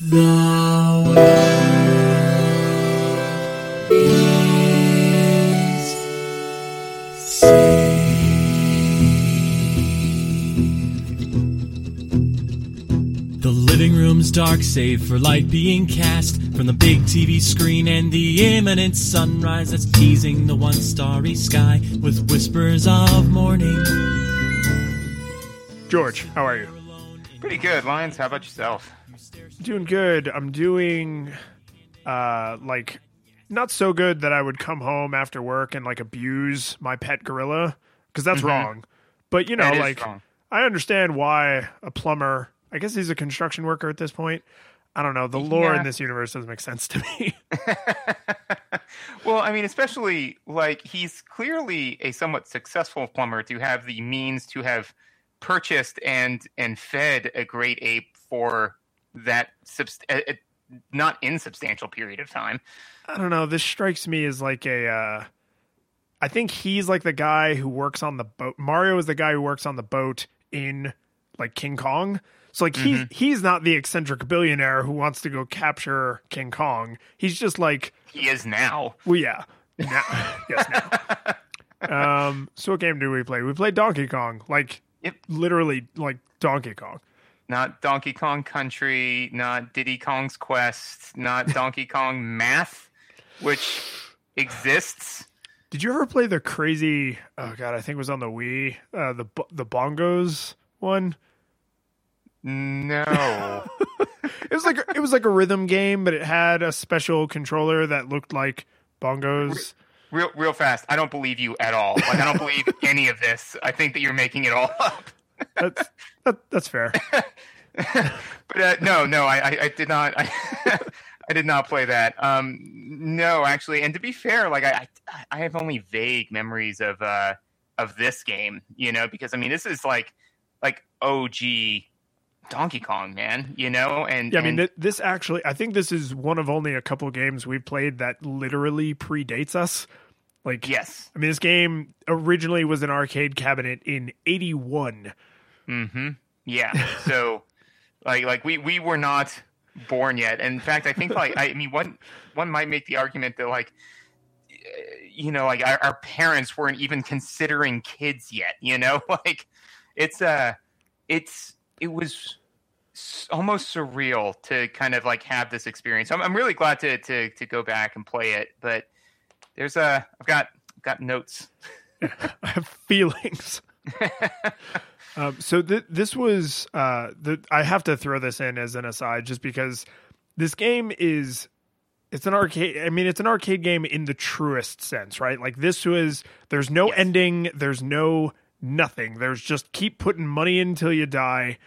The world is The living room's dark, save for light being cast from the big TV screen and the imminent sunrise that's teasing the one starry sky with whispers of morning. George, how are you? Pretty good, Lions. How about yourself? Doing good. I'm doing uh like not so good that I would come home after work and like abuse my pet gorilla because that's wrong. But you know, like wrong. I understand why a plumber, I guess he's a construction worker at this point. I don't know. The lore in this universe doesn't make sense to me. well, I mean, especially like he's clearly a somewhat successful plumber to have the means to have purchased and and fed a great ape for that subst- a, a not insubstantial period of time. I don't know. This strikes me as like a. Uh, I think he's like the guy who works on the boat. Mario is the guy who works on the boat in like King Kong. So like he's he's not the eccentric billionaire who wants to go capture King Kong. He's just like, He is now. well, yeah, now, yes, now. Um. So what game do we play? We played Donkey Kong, like Yep. literally like Donkey Kong. Not Donkey Kong Country, not Diddy Kong's Quest, not Donkey Kong Math, which exists. Did you ever play the crazy? Oh god, I think it was on the Wii. Uh, the the bongos one. No. It was like it was like a rhythm game, but it had a special controller that looked like bongos. real real fast i don't believe you at all like i don't believe any of this i think that you're making it all up That's that, that's fair. but uh, no no I, I i did not i i did not play that um no actually and to be fair like i i, I have only vague memories of uh of this game you know because i mean this is like like og donkey kong man you know and Yeah, I mean and- th- this actually, I think this is one of only a couple games we've played that literally predates us. Like, yes I mean, this game originally was an arcade cabinet in '81. Mm-hmm. Yeah. So, like, like we we were not born yet. And in fact, I think like I mean one one might make the argument that like eh, you know like our, our parents weren't even considering kids yet. You know, like it's uh it's it was almost surreal to kind of like have this experience. I'm I'm really glad to to to go back and play it, but there's a I've got I've got notes. I have feelings. um, so th- this was uh, the, I have to throw this in as an aside, just because this game is it's an arcade. I mean, it's an arcade game in the truest sense, right? Like this was there's no Yes. ending, there's no nothing. There's just keep putting money until you die.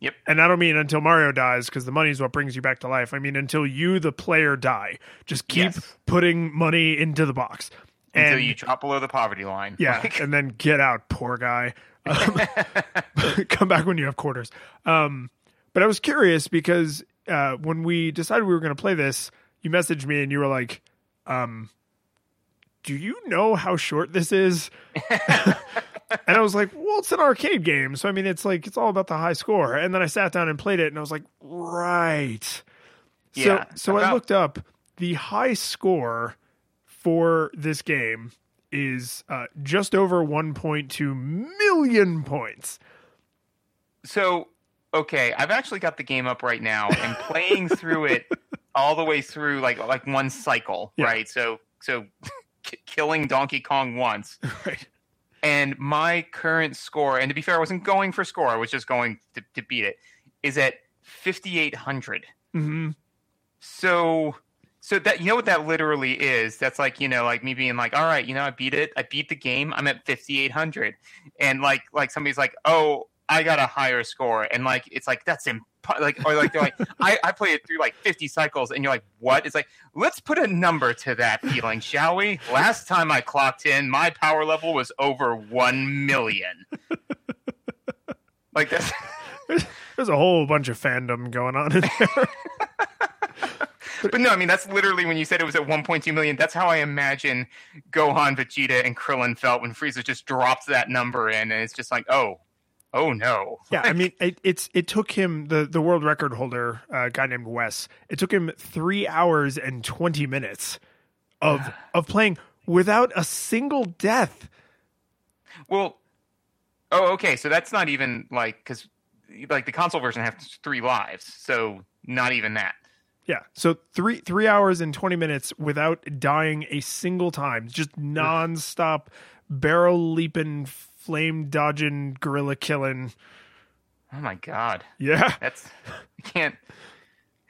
Yep. And I don't mean until Mario dies because the money is what brings you back to life. I mean until you, the player, die. Just keep Yes. putting money into the box. Until you drop below the poverty line. yeah, and then get out, poor guy. Um, come back when you have quarters. Um, but I was curious because uh, when we decided we were going to play this, you messaged me and you were like, um, "Do you know how short this is?" and I was like, "Well, it's an arcade game, so I mean, it's like it's all about the high score." And then I sat down and played it, and I was like, "Right." Yeah, so so I looked up the high score for this game is uh, just over 1.2 million points. So, okay, I've actually got the game up right now and playing through it all the way through like like one cycle, Yeah. right? So, so k- killing Donkey Kong once, Right. and my current score, and to be fair, I wasn't going for score; I was just going to, to beat it. Is at fifty eight hundred. hmm So, so that you know what that literally is? That's like you know, like me being like, all right, you know, I beat it. I beat the game. I'm at 5800, and like, like somebody's like, oh, I got a higher score, and like, it's like that's imp- like, or like they're like, I I played it through like 50 cycles, and you're like, what? It's like, let's put a number to that feeling, shall we? Last time I clocked in, my power level was over one million. like that's. There's a whole bunch of fandom going on in there. But no, I mean that's literally when you said it was at 1.2 million. That's how I imagine Gohan, Vegeta, and Krillin felt when Frieza just dropped that number in, and it's just like, oh, oh no. Yeah, I mean, it, it's it took him the the world record holder, uh, a guy named Wes. It took him three hours and twenty minutes of of playing without a single death. Well, oh, okay. So that's not even like because like the console version has three lives, so not even that. Yeah, so three three hours and twenty minutes without dying a single time, just nonstop barrel leaping, flame dodging, gorilla killing. Oh my god. Yeah, That's I can't.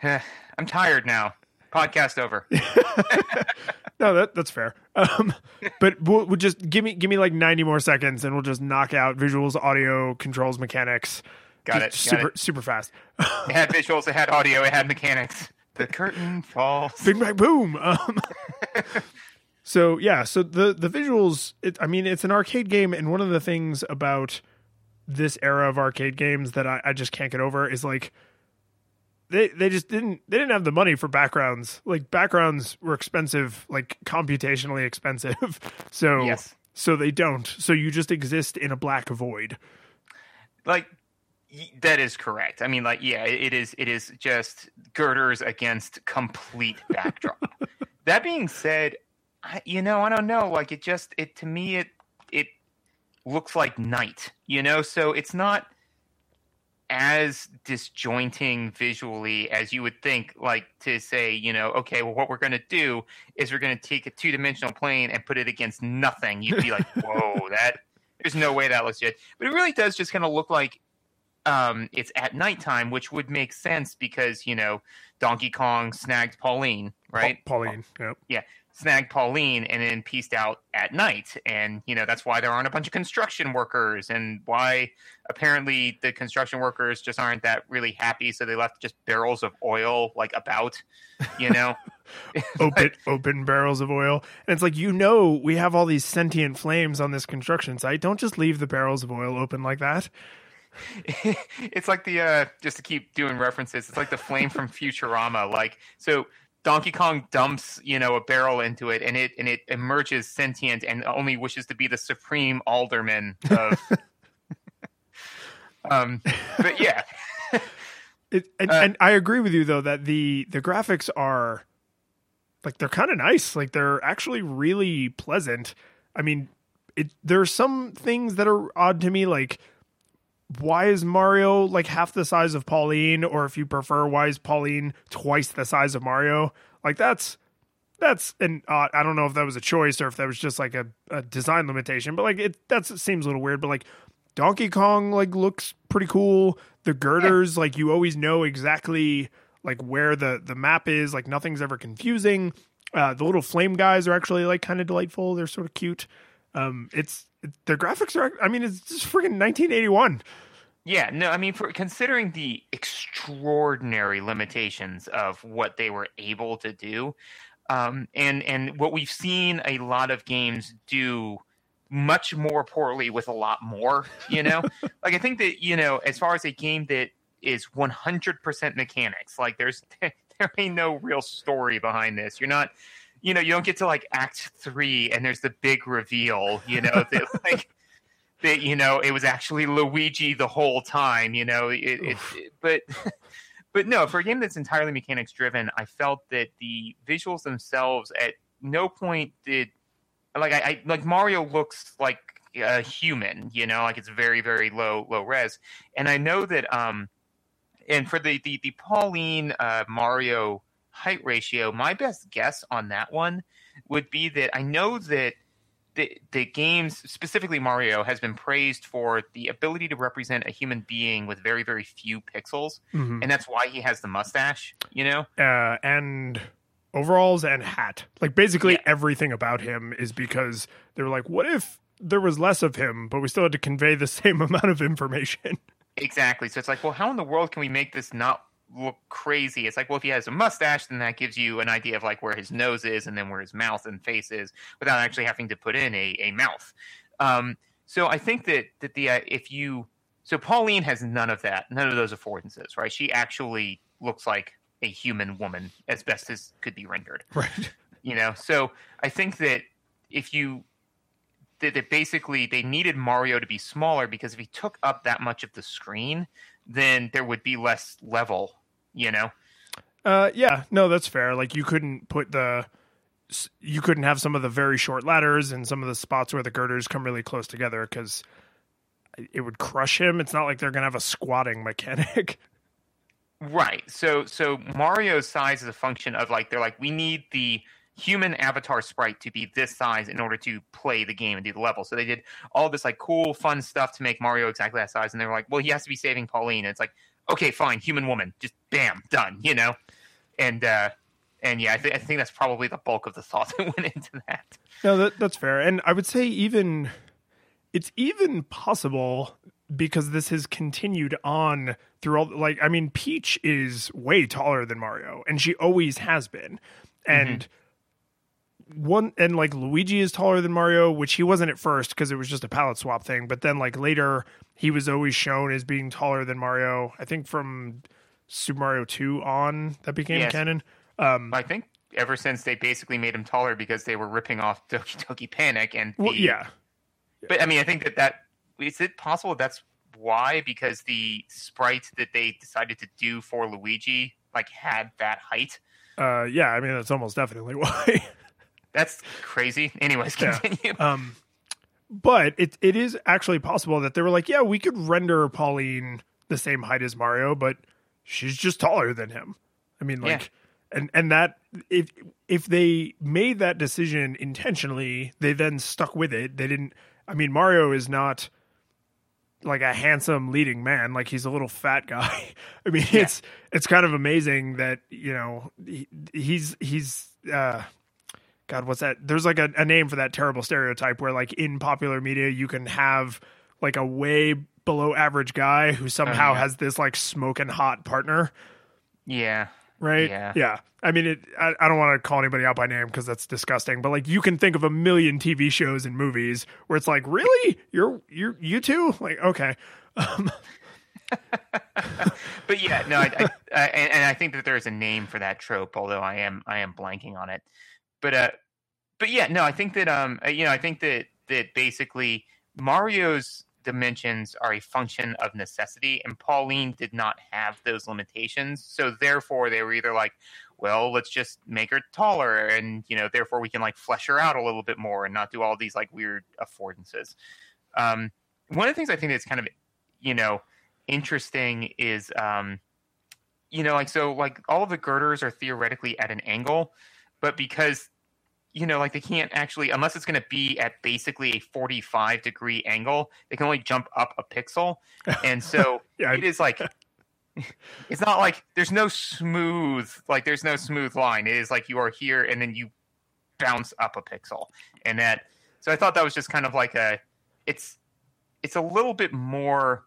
I'm tired now. Podcast over. no, that that's fair. Um, but we'll, we'll just give me give me like ninety more seconds, and we'll just knock out visuals, audio, controls, mechanics. Got just it. Got super it. super fast. It had visuals. It had audio. It had mechanics. The curtain falls. Big Bang Boom. Um, so yeah, so the the visuals. It, I mean, it's an arcade game, and one of the things about this era of arcade games that I, I just can't get over is like they they just didn't they didn't have the money for backgrounds. Like backgrounds were expensive, like computationally expensive. So Yes. so they don't. So you just exist in a black void. like that is correct. I mean, like, yeah, it is. It is just girders against complete backdrop. that being said, I, you know, I don't know. Like, it just it to me it it looks like night. You know, so it's not as disjointing visually as you would think like to say you know okay well what we're going to do is we're going to take a two-dimensional plane and put it against nothing you'd be like whoa that there's no way that looks good but it really does just kind of look like um, it's at nighttime, which would make sense because you know Donkey Kong snagged Pauline, right? Pa- Pauline. Yep. Yeah, snagged Pauline and then pieced out at night, and you know that's why there aren't a bunch of construction workers, and why apparently the construction workers just aren't that really happy, so they left just barrels of oil like about, you know. open open barrels of oil and it's like you know we have all these sentient flames on this construction site don't just leave the barrels of oil open like that it's like the uh just to keep doing references it's like the flame from futurama like so donkey kong dumps you know a barrel into it and it and it emerges sentient and only wishes to be the supreme alderman of um but yeah. It, and, Uh, and i agree with you though that the the graphics are like they're kind of nice like they're actually really pleasant. I mean it there are some things that are odd to me like why is Mario like half the size of Pauline, or if you prefer, why is Pauline twice the size of Mario? Like that's that's and uh, I don't know if that was a choice or if that was just like a, a design limitation, but like it that's it seems a little weird. But like Donkey Kong like looks pretty cool. The girders like you always know exactly like where the the map is. Like nothing's ever confusing. Uh, the little flame guys are actually like kind of delightful. They're sort of cute. Um, it's it, the graphics are. I mean, it's just freaking 1981. yeah no i mean for considering the extraordinary limitations of what they were able to do um and and what we've seen a lot of games do much more poorly with a lot more you know like i think that you know as far as a game that is 100% mechanics like there's there ain't no real story behind this you're not you know you don't get to like act three and there's the big reveal you know that like that you know it was actually luigi the whole time you know it, it, it- but but no for a game that's entirely mechanics driven i felt that the visuals themselves at no point did like I, I like Mario looks like a human, you know, like it's very very low low res, and I know that um, and for the the the Pauline uh, Mario height ratio, my best guess on that one would be that I know that the the games specifically Mario has been praised for the ability to represent a human being with very very few pixels, Mhm. and that's why he has the mustache, you know. uh, and overalls and hat. Like basically Yeah. everything about him is because they were like, what if there was less of him, but we still had to convey the same amount of information? Exactly. So it's like, well, how in the world can we make this not look crazy? It's like, well, if he has a mustache, then that gives you an idea of like where his nose is and then where his mouth and face is without actually having to put in a, a mouth. Um, so I think that that the uh, if you so Pauline has none of that, none of those affordances, right? She actually looks like a human woman as best as could be rendered Right. you know so i think that if you that, that basically they needed Mario to be smaller because if he took up that much of the screen, then there would be less level. You know. Uh, yeah, no, that's fair. Like you couldn't put the, you couldn't have some of the very short ladders and some of the spots where the girders come really close together because it would crush him. It's not like they're gonna have a squatting mechanic. Right. So so Mario's size is a function of like they're like we need the human avatar sprite to be this size in order to play the game and do the level. So they did all this like cool, fun stuff to make Mario exactly that size, and they were like, well, he has to be saving Pauline. And it's like, okay, fine, human woman, just bam, done, you know. And uh, and yeah, I, th- I think that's probably the bulk of the thought that went into that. No, that, that's fair, and I would say even it's even possible because this has continued on through all like I mean Peach is way taller than Mario and she always has been. And mm-hmm. One and like Luigi is taller than Mario, which he wasn't at first because it was just a palette swap thing, but then like later he was always shown as being taller than Mario. I think from Super Mario 2 on that became yes. canon. Um I think ever since they basically made him taller because they were ripping off Doki Doki Panic and the, well, yeah. But I mean I think that that is it possible that's why? Because the sprite that they decided to do for Luigi like had that height. Uh, yeah, I mean that's almost definitely why. That's crazy. Anyways, continue. Yeah. Um, but it it is actually possible that they were like, yeah, we could render Pauline the same height as Mario, but she's just taller than him. I mean, like, yeah. and and that if if they made that decision intentionally, they then stuck with it. They didn't. I mean, Mario is not like a handsome leading man like he's a little fat guy i mean yeah. it's it's kind of amazing that you know he, he's he's uh god what's that there's like a, a, name for that terrible stereotype where like in popular media you can have like a way below average guy who somehow oh, yeah. has this like smoking hot partner yeah right yeah yeah I mean, it, I, I don't want to call anybody out by name because that's disgusting. But like, you can think of a million TV shows and movies where it's like, really, you're you're you two, like, okay. Um, but yeah, no, I, I, I, and I think that there is a name for that trope, although I am I am blanking on it. But uh, but yeah, no, I think that um, you know, I think that that basically Mario's dimensions are a function of necessity, and Pauline did not have those limitations. So therefore, they were either like, well, let's just make her taller, and you know, therefore we can like flesh her out a little bit more and not do all these like weird affordances. Um, one of the things I think that's kind of you know interesting is um, you know like so like all of the girders are theoretically at an angle, but because you know, like they can't actually, unless it's going to be at basically a 45 degree angle, they can only jump up a pixel. And so yeah, it is like it's not like there's no smooth like there's no smooth line. It is like you are here and then you bounce up a pixel. And that so I thought that was just kind of like a it's it's a little bit more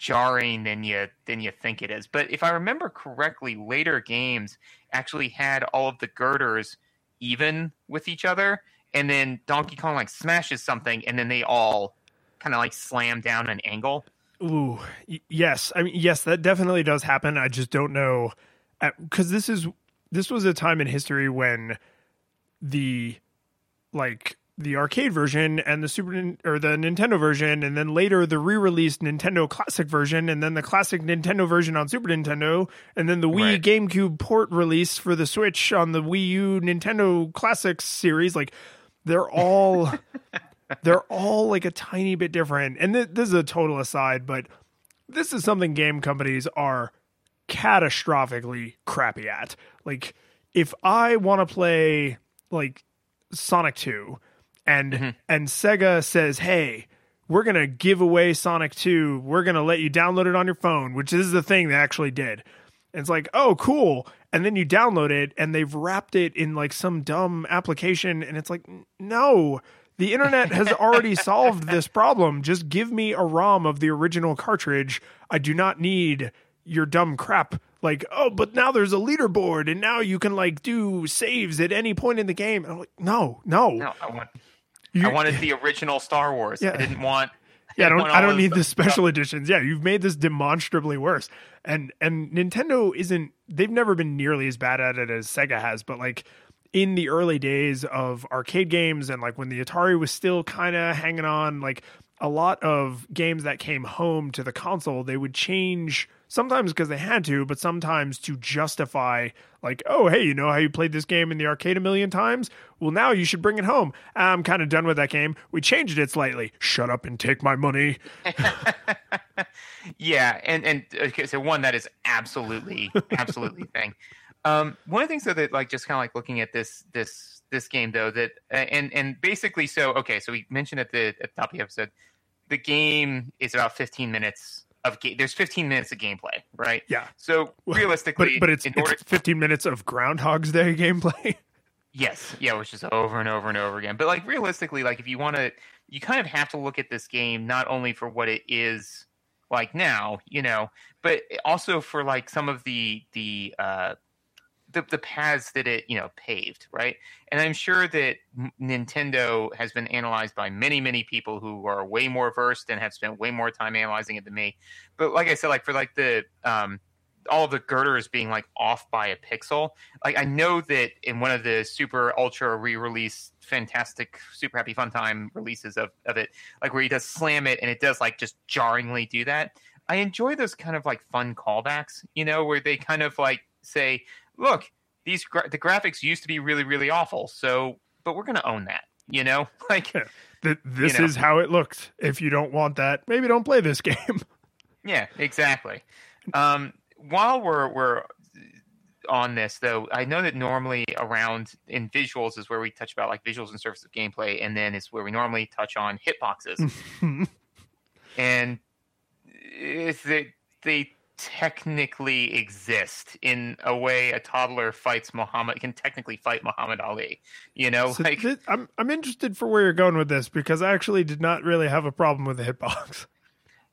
jarring than you than you think it is. But if I remember correctly, later games actually had all of the girders even with each other and then Donkey Kong like smashes something and then they all kind of like slam down an angle. Ooh, yes. I mean, yes, that definitely does happen. I just don't know uh, because this is this was a time in history when the like the arcade version and the Super or the Nintendo version, and then later the re-released Nintendo Classic version, and then the classic Nintendo version on Super Nintendo, and then the Wii right. GameCube port release for the Switch on the Wii U Nintendo Classics series. Like they're all they're all like a tiny bit different. And th- this is a total aside, but this is something game companies are catastrophically crappy at. Like, if I want to play like Sonic 2 and mm-hmm. and Sega says, "Hey, we're going to give away Sonic 2. We're going to let you download it on your phone," which is the thing they actually did. And it's like, "Oh, cool." And then you download it and they've wrapped it in like some dumb application and it's like, "No, the internet has already solved this problem. Just give me a ROM of the original cartridge. I do not need your dumb crap. Like, oh, but now there's a leaderboard and now you can like do saves at any point in the game. And I'm like, no, no. No, I want you, I wanted the original Star Wars. Yeah. I didn't want yeah, I don't. I don't need the special stuff. editions. Yeah, you've made this demonstrably worse. And and Nintendo isn't. They've never been nearly as bad at it as Sega has. But like, in the early days of arcade games and like when the Atari was still kind of hanging on, like a lot of games that came home to the console, they would change sometimes because they had to, but sometimes to justify, like, oh, hey, you know how you played this game in the arcade a million times? Well, now you should bring it home. I'm kind of done with that game. We changed it slightly. Shut up and take my money. yeah, and and okay, so one that is absolutely absolutely thing. Um, one of the things though that like just kind of like looking at this this this game though that and and basically so okay so we mentioned at the at the top of the episode the game is about 15 minutes of game. There's 15 minutes of gameplay, right? Yeah. So realistically, but, but it's, order- it's 15 minutes of Groundhog's Day gameplay. yes. Yeah, which is over and over and over again. But like realistically, like if you want to, you kind of have to look at this game not only for what it is like now, you know, but also for like some of the the uh, the, the paths that it you know paved right? And i'm sure that nintendo has been analyzed by many many people who are way more versed and have spent way more time analyzing it than me. But like i said like for like the um all the girders being like off by a pixel like i know that in one of the super ultra re-release fantastic super happy fun time releases of, of it like where he does slam it and it does like just jarringly do that i enjoy those kind of like fun callbacks you know where they kind of like say look, these gra- the graphics used to be really really awful. So, but we're gonna own that. You know, like yeah. this you know. is how it looks. If you don't want that, maybe don't play this game. yeah, exactly. Um, while we're we're on this though, I know that normally around in visuals is where we touch about like visuals and surface of gameplay, and then is where we normally touch on hitboxes. and it's they they technically exist in a way a toddler fights Muhammad can technically fight Muhammad Ali. You know, so like I'm I'm interested for where you're going with this because I actually did not really have a problem with the hitbox.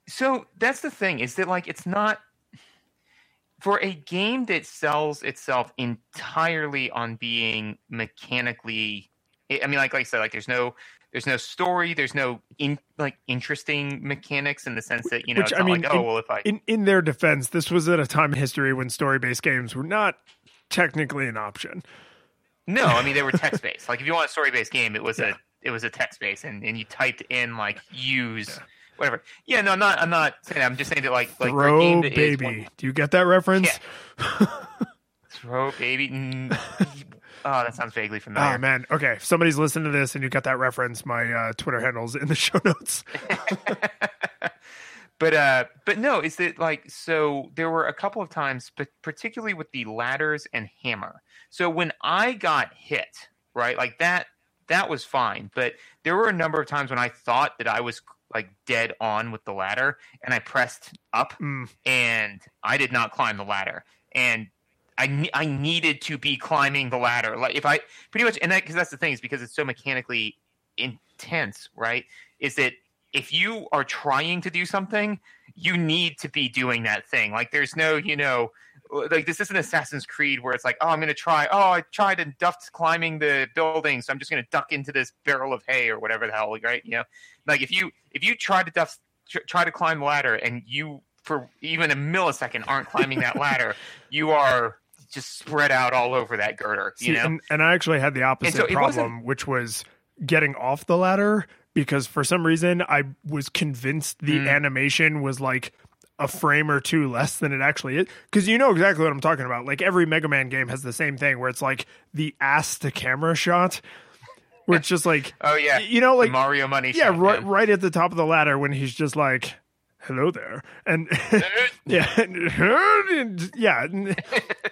So that's the thing is that like it's not for a game that sells itself entirely on being mechanically I mean like like I said like there's no there's no story. There's no in, like interesting mechanics in the sense that you know. Which, I mean, like, oh in, well, if I in in their defense, this was at a time in history when story based games were not technically an option. No, I mean they were text based. like if you want a story based game, it was yeah. a it was a text based, and, and you typed in like use. Yeah. Whatever. Yeah, no, I'm not. I'm not saying that. I'm just saying that, like, like throw baby. One... Do you get that reference? Yeah. throw baby. Oh, that sounds vaguely familiar. Oh man. Okay, if somebody's listening to this and you got that reference, my uh, Twitter handles in the show notes. but uh, but no, is it like so? There were a couple of times, but particularly with the ladders and hammer. So when I got hit, right, like that, that was fine. But there were a number of times when I thought that I was like dead on with the ladder, and I pressed up, mm. and I did not climb the ladder, and I, I needed to be climbing the ladder. Like if I pretty much, and that because that's the thing is because it's so mechanically intense, right? Is that if you are trying to do something, you need to be doing that thing. Like there's no, you know, like this isn't Assassin's Creed where it's like, oh, I'm going to try. Oh, I tried and ducked climbing the building, so I'm just going to duck into this barrel of hay or whatever the hell, right? You know, like if you if you try to duff, try to climb the ladder and you for even a millisecond aren't climbing that ladder, you are just spread out all over that girder. You See, know, and, and, I actually had the opposite so problem, which was getting off the ladder because for some reason I was convinced the mm. animation was like a frame or two less than it actually is. Because you know exactly what I'm talking about. Like every Mega Man game has the same thing where it's like the ass to camera shot. Where it's just like, oh yeah, you know, like the Mario money, yeah, shot, right, right at the top of the ladder when he's just like, hello there. And yeah and, yeah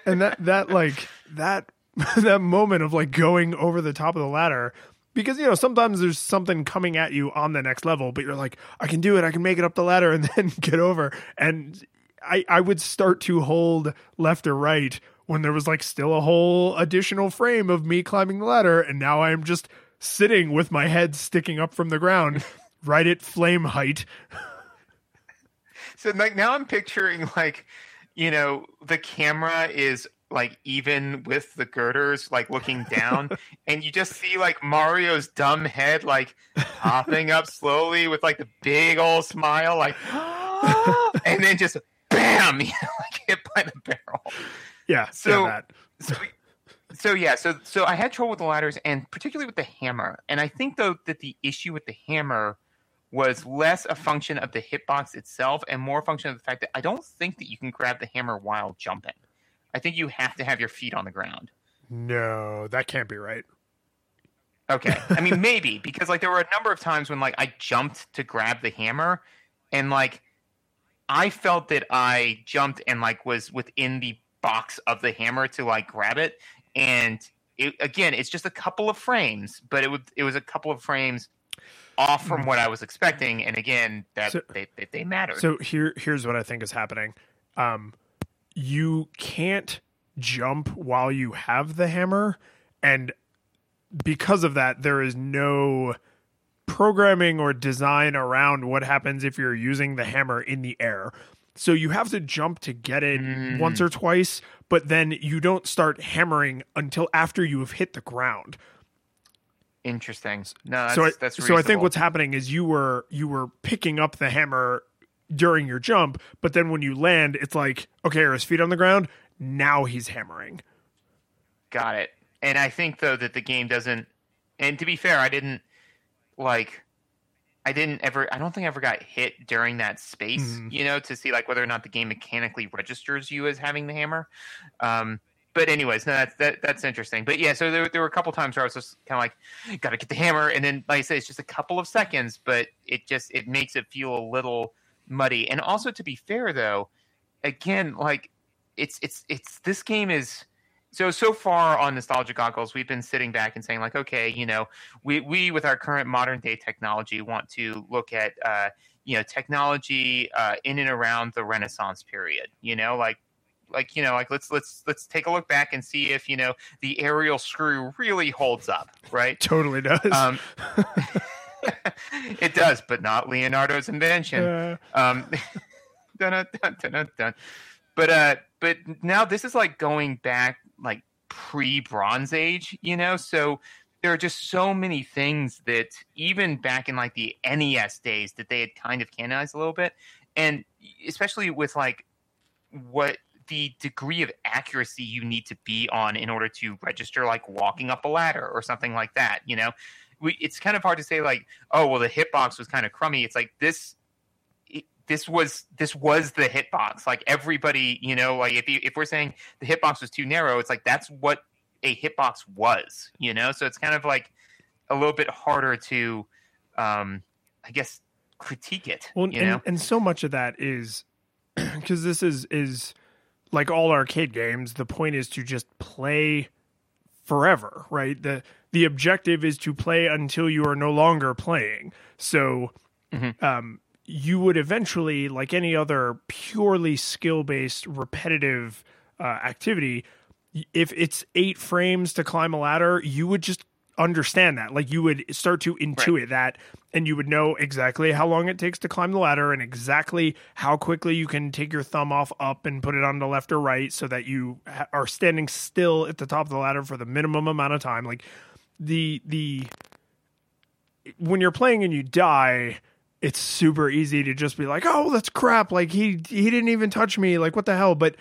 and that that like that that moment of like going over the top of the ladder because you know sometimes there's something coming at you on the next level but you're like i can do it. I can make it up the ladder and then get over. And i i would start to hold left or right when there was like still a whole additional frame of me climbing the ladder and now i'm just sitting with my head sticking up from the ground right at flame height so like now I'm picturing like, you know, the camera is like even with the girders, like looking down, and you just see like Mario's dumb head like popping up slowly with like the big old smile, like, and then just bam, you know, like hit by the barrel. Yeah. So, yeah, so, so yeah, so so I had trouble with the ladders and particularly with the hammer. And I think though that the issue with the hammer was less a function of the hitbox itself and more a function of the fact that I don't think that you can grab the hammer while jumping. I think you have to have your feet on the ground. No, that can't be right. Okay. I mean maybe because like there were a number of times when like I jumped to grab the hammer and like I felt that I jumped and like was within the box of the hammer to like grab it and it, again it's just a couple of frames but it would it was a couple of frames off from what I was expecting and again that So- they, they, they matter. So here here's what I think is happening. Um you can't jump while you have the hammer and because of that there is no programming or design around what happens if you're using the hammer in the air. So you have to jump to get it Mm. once or twice, but then you don't start hammering until after you have hit the ground. Interesting. No, that's, so I, that's so I think what's happening is you were you were picking up the hammer during your jump, but then when you land, it's like okay, are his feet on the ground? Now he's hammering. Got it. And I think though that the game doesn't. And to be fair, I didn't like. I didn't ever. I don't think I ever got hit during that space. Mhm. You know, to see like whether or not the game mechanically registers you as having the hammer. Um, but anyways, no, that's that, that's interesting. But yeah, so there, there were a couple times where I was just kind of like, got to get the hammer, and then like I say, it's just a couple of seconds, but it just it makes it feel a little muddy. And also, to be fair though, again, like it's it's it's this game is so so far on nostalgia goggles we've been sitting back and saying like okay you know we we with our current modern day technology want to look at uh you know technology uh in and around the renaissance period you know like like you know like let's let's let's take a look back and see if you know the aerial screw really holds up right Totally does. um it does but not leonardo's invention Uh, um, dun, dun, dun, dun. But uh, but now this is like going back like pre Bronze Age, you know. So there are just so many things that even back in like the NES days that they had kind of canonized a little bit, and especially with like what the degree of accuracy you need to be on in order to register like walking up a ladder or something like that you know? We, it's kind of hard to say like oh well the hitbox was kind of crummy. It's like this this was this was the hitbox. Like everybody you know like if you, if we're saying the hitbox was too narrow it's like that's what a hitbox was you know? So it's kind of like a little bit harder to um i guess critique it well, you and, know? and so much of that is because this is is like all arcade games. The point is to just play forever, right? the The objective is to play until you are no longer playing. So, Mhm. um, you would eventually, like any other purely skill based repetitive uh, activity, if it's eight frames to climb a ladder, you would just understand that. Like you would start to intuit that, and you would know exactly how long it takes to climb the ladder and exactly how quickly you can take your thumb off up and put it on the left or right so that you ha- are standing still at the top of the ladder for the minimum amount of time. Like the the when you're playing and you die, it's super easy to just be like, "Oh, that's crap! Like he he didn't even touch me. Like what the hell?" But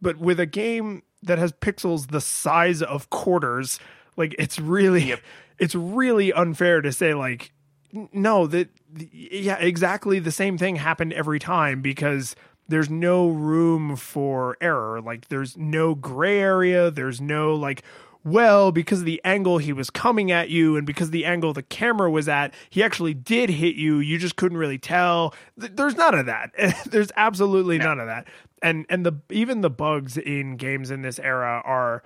but with a game that has pixels the size of quarters, like it's really Yep. it's really unfair to say like no that yeah exactly the same thing happened every time because there's no room for error. Like there's no gray area. There's no like well because of the angle he was coming at you and because of the angle the camera was at he actually did hit you. You just couldn't really tell. There's none of that. There's absolutely none of that. And and the even the bugs in games in this era are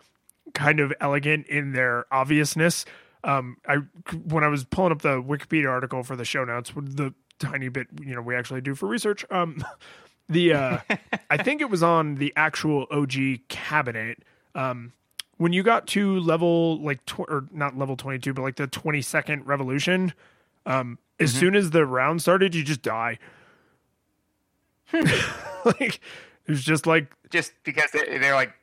kind of elegant in their obviousness. Um, I when I was pulling up the Wikipedia article for the show notes, the tiny bit you know we actually do for research, um, the uh, I think it was on the actual OG cabinet. Um, when you got to level like tw- or not level twenty two, but like the twenty second revolution, um, as soon as the round started, you just die. like it was just like just because they're, like "Okay,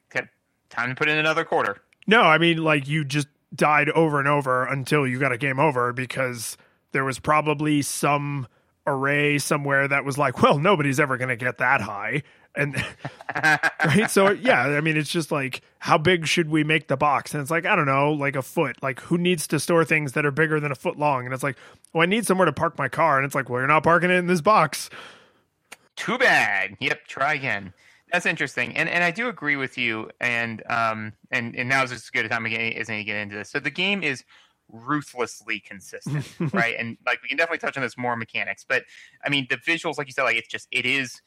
time to put in another quarter No, I mean like you just died over and over until you got a game over because there was probably some array somewhere that was like, well, nobody's ever going to get that high. And right, so yeah, I mean, it's just like how big should we make the box? And it's like I don't know, like a foot. Like who needs to store things that are bigger than a foot long? And it's like, well, I need somewhere to park my car, and it's like, well, you're not parking it in this box. Too bad. Yep, try again. That's interesting, and and I do agree with you. And um and and now is as good a time as any to get into this. So the game is ruthlessly consistent, right? And like we can definitely touch on this more mechanics, but I mean the visuals, like you said, like it's just it is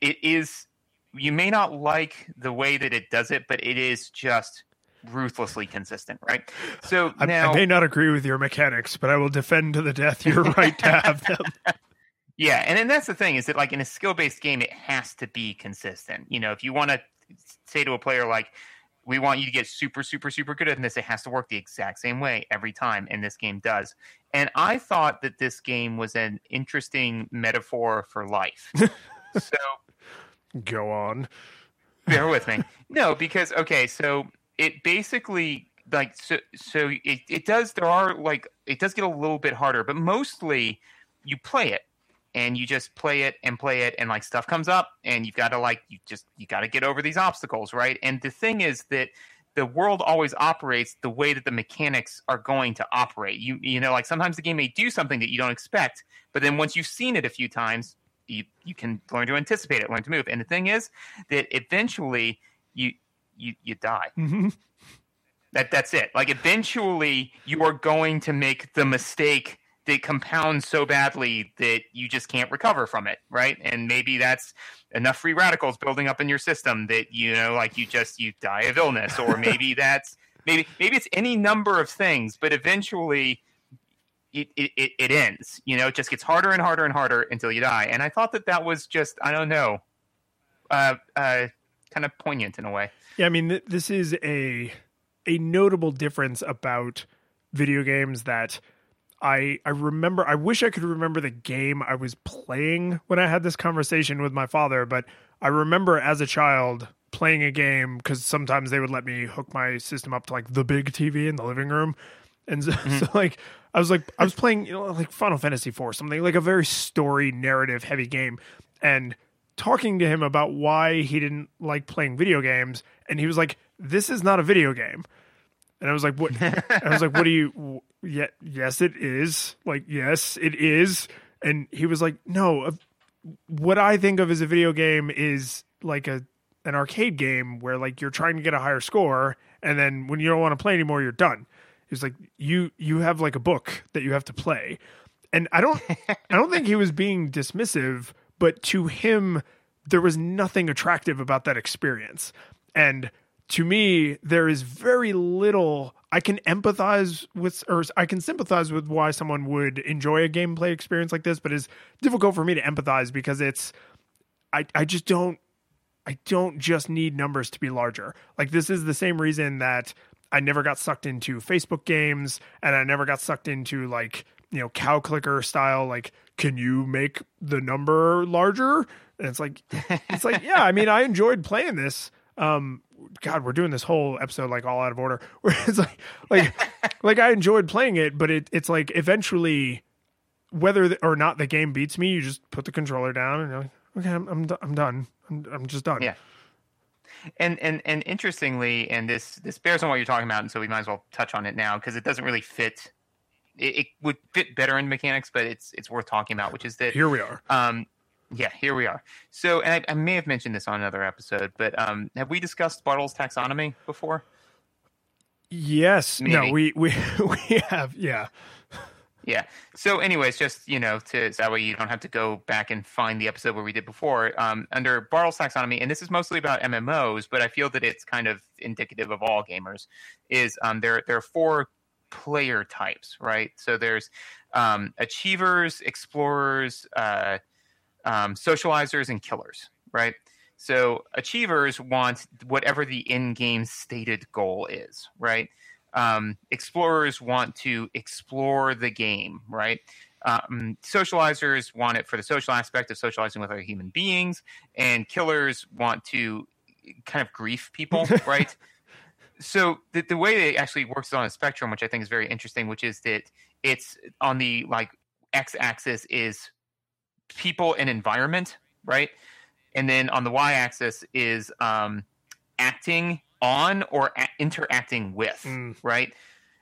it is you may not like the way that it does it, but it is just ruthlessly consistent, right? So I, now I may not agree with your mechanics, but I will defend to the death your right to have them. Yeah, and then that's the thing is that like in a skill based game, it has to be consistent. You know, if you want to say to a player like, "We want you to get super, super, super good at this," it has to work the exact same way every time, and this game does. And I thought that this game was an interesting metaphor for life. so Go on. bear with me. No, because okay, so it basically like so so it, it does there are like it does get a little bit harder, but mostly you play it and you just play it and play it and like stuff comes up and you've got to like you just you got to get over these obstacles, right? And the thing is that the world always operates the way that the mechanics are going to operate. You you know like sometimes the game may do something that you don't expect, but then once you've seen it a few times, you you can learn to anticipate it, learn to move. And the thing is that eventually you you you die. Mhm. That that's it. Like eventually you are going to make the mistake that compounds so badly that you just can't recover from it, right? And maybe that's enough free radicals building up in your system that you know like you just you die of illness or maybe that's maybe maybe it's any number of things, but eventually it, it, it- it ends. You know, it just gets harder and harder and harder until you die. And I thought that that was just I don't know, uh, uh, kind of poignant in a way. Yeah, I mean, th- this is a a notable difference about video games that I I remember. I wish I could remember the game I was playing when I had this conversation with my father, but I remember as a child playing a game because sometimes they would let me hook my system up to like the big TV in the living room, and so, mm-hmm. so like I was like I was playing you know like Final Fantasy IV, something like a very story narrative heavy game, and talking to him about why he didn't like playing video games and he was like this is not a video game and i was like what? I was like what do you yeah yes it is. Like yes it is. And he was like no uh, what i think of as a video game is like a an arcade game where like you're trying to get a higher score and then when you don't want to play anymore you're done. He's like you you have like a book that you have to play. And i don't i don't think he was being dismissive but to him there was nothing attractive about that experience. And to me there is very little i can empathize with or i can sympathize with why someone would enjoy a gameplay experience like this but it's difficult for me to empathize because it's i i just don't I don't just need numbers to be larger. Like this is the same reason that I never got sucked into Facebook games and I never got sucked into like, you know, cow clicker style like can you make the number larger? And it's like it's like yeah, I mean I enjoyed playing this. Um god, we're doing this whole episode like all out of order. Where it's like like like I enjoyed playing it, but it it's like eventually whether the, or not the game beats me, you just put the controller down and you're like, okay, I'm I'm, I'm done. I'm, I'm just done. Yeah. And and and interestingly, and this this bears on what you're talking about, and so we might as well touch on it now because it doesn't really fit. It, it would fit better in mechanics, but it's it's worth talking about, which is that Here we are. um, yeah, here we are. So, and I, I may have mentioned this on another episode, but um, have we discussed Bartle's taxonomy before? Yes. No, we we we have. Yeah. Yeah. So, anyways, just you know, to so that way you don't have to go back and find the episode where we did before. Um, under Bartle's taxonomy, and this is mostly about MMOs, but I feel that it's kind of indicative of all gamers. Is um, there there are four player types, right? So there's um, achievers, explorers, uh, um, socializers, and killers, right? So achievers want whatever the in-game stated goal is, right? Um, explorers want to explore the game, right? Um, socializers want it for the social aspect of socializing with other human beings, and killers want to kind of grief people, right? So the, the way it actually works is on a spectrum, which I think is very interesting, which is that it's on the like x-axis is people and environment, right? and then on the y-axis is um, acting on or a- interacting with, Mm. right?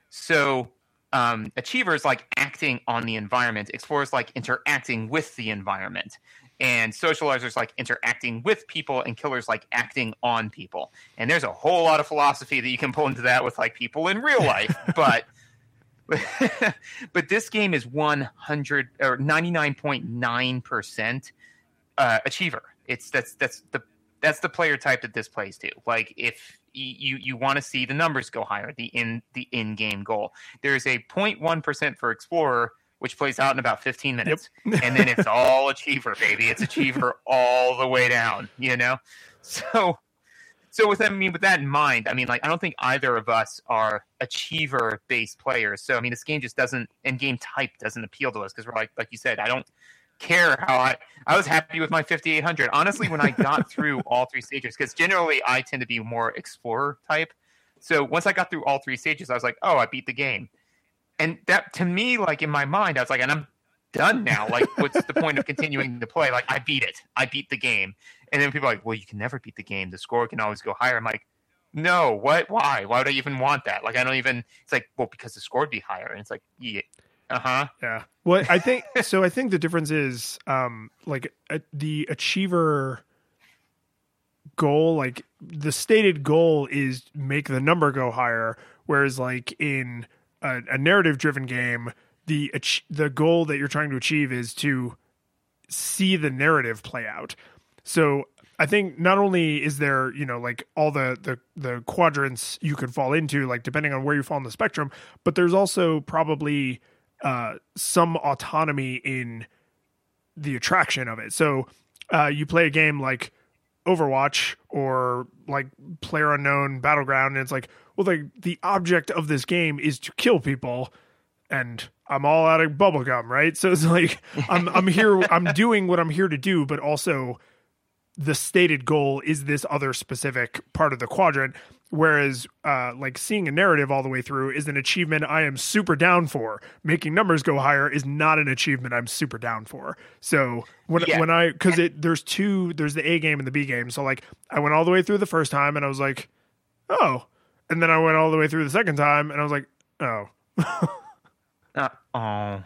So um, achievers like acting on the environment, explorers like interacting with the environment, and socializers like interacting with people, and killers like acting on people. And there's a whole lot of philosophy that you can pull into that with like people in real life, but. but this game is 100 or 99.9% uh, achiever. It's that's that's the that's the player type that this plays to. Like if you you want to see the numbers go higher, the in the in game goal. There's a 0.1 percent for explorer, which plays out in about 15 minutes, and then it's all achiever, baby. It's achiever all the way down. You know, so so with that, I mean with that in mind, I mean like I don't think either of us are achiever based players. So I mean this game just doesn't and game type doesn't appeal to us because we're like like you said, I don't care how I I was happy with my 5800. Honestly, when I got through all three stages, because generally I tend to be more explorer type. So once I got through all three stages, I was like, oh, I beat the game. And that to me, like in my mind, I was like, and I'm done now. Like, what's the point of continuing to play? Like, I beat it. I beat the game. And then people are like, well, you can never beat the game. The score can always go higher. I'm like, no, what? Why? Why would I even want that? Like, I don't even. It's like, well, because the score would be higher. And it's like, yeah, uh huh. Yeah. Well, I think so. I think the difference is, um, like the achiever goal, like the stated goal is make the number go higher, whereas like in a, a narrative-driven game, the the goal that you're trying to achieve is to see the narrative play out. So I think not only is there, you know, like all the the the quadrants you could fall into, like depending on where you fall on the spectrum, but there's also probably uh, some autonomy in the attraction of it. So uh, you play a game like Overwatch or like Player Unknown Battleground, and it's like, well, the the object of this game is to kill people, and I'm all out of bubblegum, right? So it's like I'm I'm here, I'm doing what I'm here to do, but also the stated goal is this other specific part of the quadrant. Whereas uh like seeing a narrative all the way through is an achievement i am super down for. Making numbers go higher is not an achievement i'm super down for. So when Yeah. when i because it there's two there's the a game and the b game. So like i went all the way through the first time and i was like oh. And then i went all the way through the second time and i was like oh Uh, oh,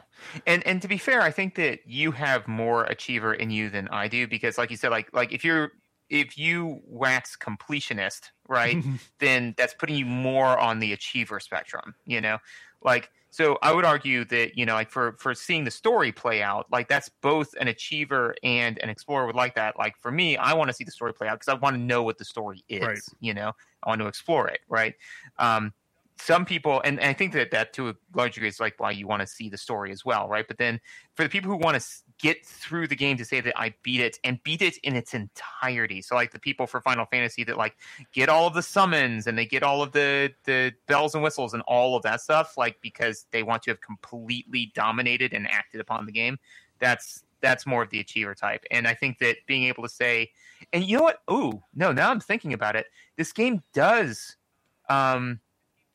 and and to be fair, I think that you have more achiever in you than I do because, like you said, like like if you're if you wax completionist, right, then that's putting you more on the achiever spectrum. You know, like so I would argue that you know, like for for seeing the story play out, like that's both an achiever and an explorer would like that. Like for me, I want to see the story play out because I want to know what the story is. Right. You know, I want to explore it. Right. Um, some people and, and i think that that to a large degree is like why you want to see the story as well right? But then for the people who want to get through the game to say that i beat it and beat it in its entirety. So like the people for final fantasy that like get all of the summons and they get all of the the bells and whistles and all of that stuff like because they want to have completely dominated and acted upon the game that's that's more of the achiever type. And i think that being able to say and you know what? Ooh no now i'm thinking about it. This game does um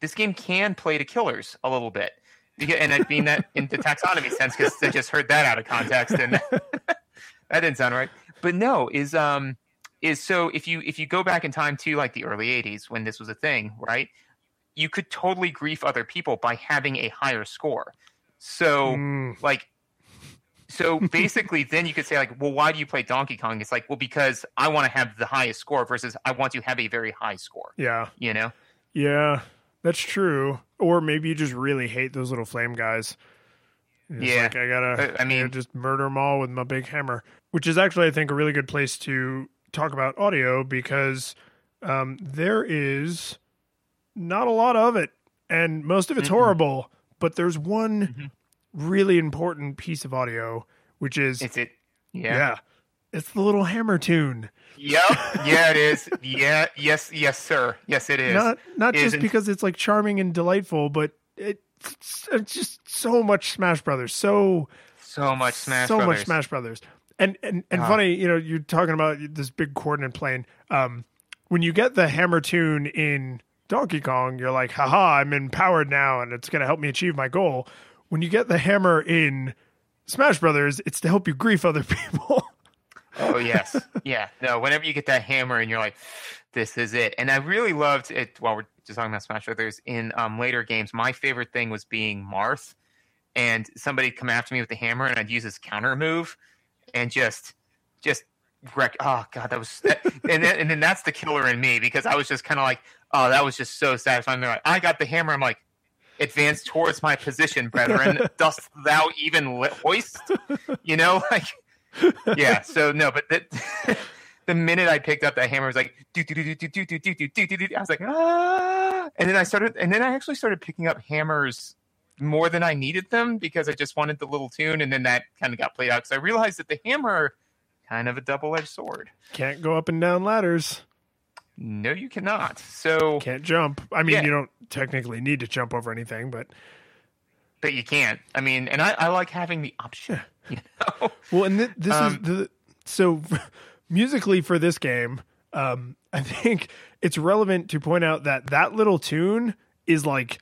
this game can play to killers a little bit. And I mean that in the taxonomy sense because I just heard that out of context and that didn't sound right. But no, is um is so if you if you go back in time to like the early 80s when this was a thing, right? You could totally grief other people by having a higher score. So Mm, like so basically then you could say like well why do you play donkey kong it's like well because i want to have the highest score versus i want to have a very high score yeah you know Yeah, that's true. Or maybe you just really hate those little flame guys. You're Yeah. like, I gotta. I- I mean- gotta just murder them all with my big hammer. Which is actually, I think, a really good place to talk about audio because um, there is not a lot of it, and most of it's Mm-mm. horrible. But there's one Mhm. really important piece of audio, which is Is it? yeah. Yeah. It's the little hammer tune. Yep. Yeah, it is. Yeah. Yes. Yes, sir. Yes, it is. not not just Isn't- because it's like charming and delightful, but it's, it's just so much Smash Brothers, so so much Smash. Brothers. So Brothers. much Smash Brothers. And and and Ah. funny, you know, you're talking about this big coordinate plane. Um, when you get the hammer tune in Donkey Kong, you're like, haha, I'm empowered now, and it's going to help me achieve my goal. When you get the hammer in Smash Brothers, it's to help you grief other people. Oh yes, yeah. No, whenever you get that hammer and you're like, this is it. And I really loved it. While we're just talking about Smash Brothers, in um, later games, my favorite thing was being Marth, and somebody come after me with the hammer, and I'd use his counter move, and just, just wreck. Oh god, that was. That, and then and then that's the killer in me because I was just kind of like, oh, that was just so satisfying. They're like, I got the hammer. I'm like. Advance towards my position, brethren. Dost thou even li- hoist? You know, like yeah. So no, but the, the minute I picked up that hammer, it was like do do do do do do do do do do do. I was like ah, and then I started, and then I actually started picking up hammers more than I needed them because I just wanted the little tune, and then that kind of got played out because I realized that the hammer kind of a double edged sword. Can't go up and down ladders. No, you cannot. So Can't jump. I mean, Yeah. you don't technically need to jump over anything, but but you can't. I mean, and I, I like having the option. Well, and th- this Um, is the so musically for this game. Um, I think it's relevant to point out that that little tune is like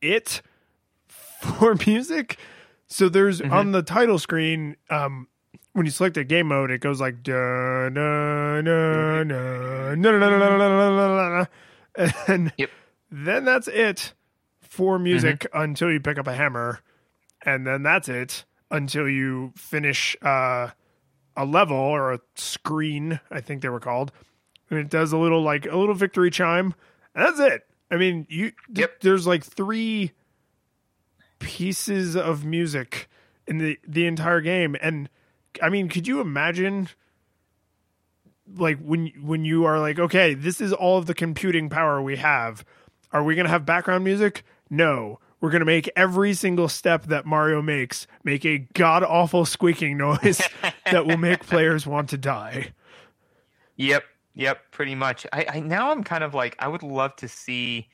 it for music. So there's Mm-hmm. on the title screen. Um, when you select a game mode, it goes like da na na na na na na na na na and Yep. then that's it for music until you pick up a hammer, and then that's it until you finish uh, a level or a screen. I think they were called, and it does a little like a little victory chime, and that's it. I mean, you th- Yep. there's like three pieces of music in the the entire game, and I mean, could you imagine? like when when you are like okay this is all of the computing power we have are we going to have background music no we're going to make every single step that mario makes make a god awful squeaking noise that will make players want to die Yep, yep, pretty much. I, I now I'm kind of like I would love to see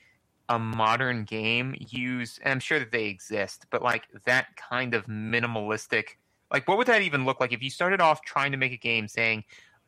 a modern game use and I'm sure that they exist, but like that kind of minimalistic like what would that even look like if you started off trying to make a game saying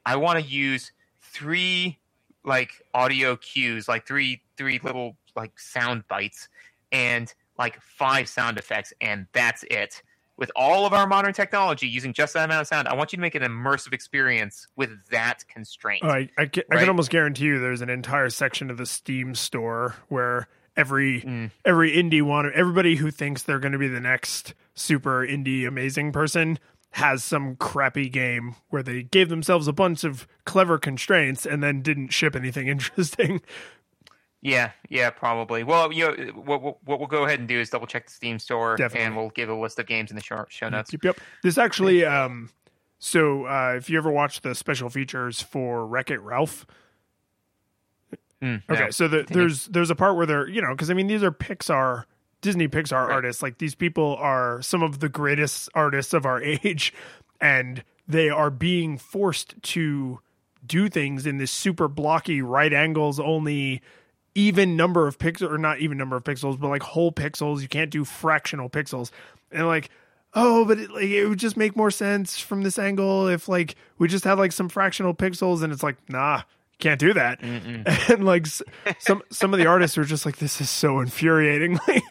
I want to use three like audio cues, like three three little like sound bites and like five sound effects and that's it with all of our modern technology using just that amount of sound, I want you to make an immersive experience with that constraint. I, I, ca- I can almost guarantee you there's an entire section of the steam store where every Mm. every indie one everybody who thinks they're going to be the next super indie amazing person has some crappy game where they gave themselves a bunch of clever constraints and then didn't ship anything interesting Yeah, yeah, probably. Well, you know, what, what, what we'll go ahead and do is double check the Steam store, Definitely. and we'll give a list of games in the show, show notes. Yep, yep. This actually, um, so uh, if you ever watch the special features for Wreck It Ralph, Mm, okay, no. so the, there's there's a part where they're you know because I mean these are Pixar Disney Pixar Right. artists like these people are some of the greatest artists of our age, and they are being forced to do things in this super blocky right angles only even number of pixels or not even number of pixels but like whole pixels. You can't do fractional pixels. And like oh but it, like it would just make more sense from this angle if like we just had like some fractional pixels and it's like nah can't do that. And like s- some some of the artists are just like this is so infuriating. Like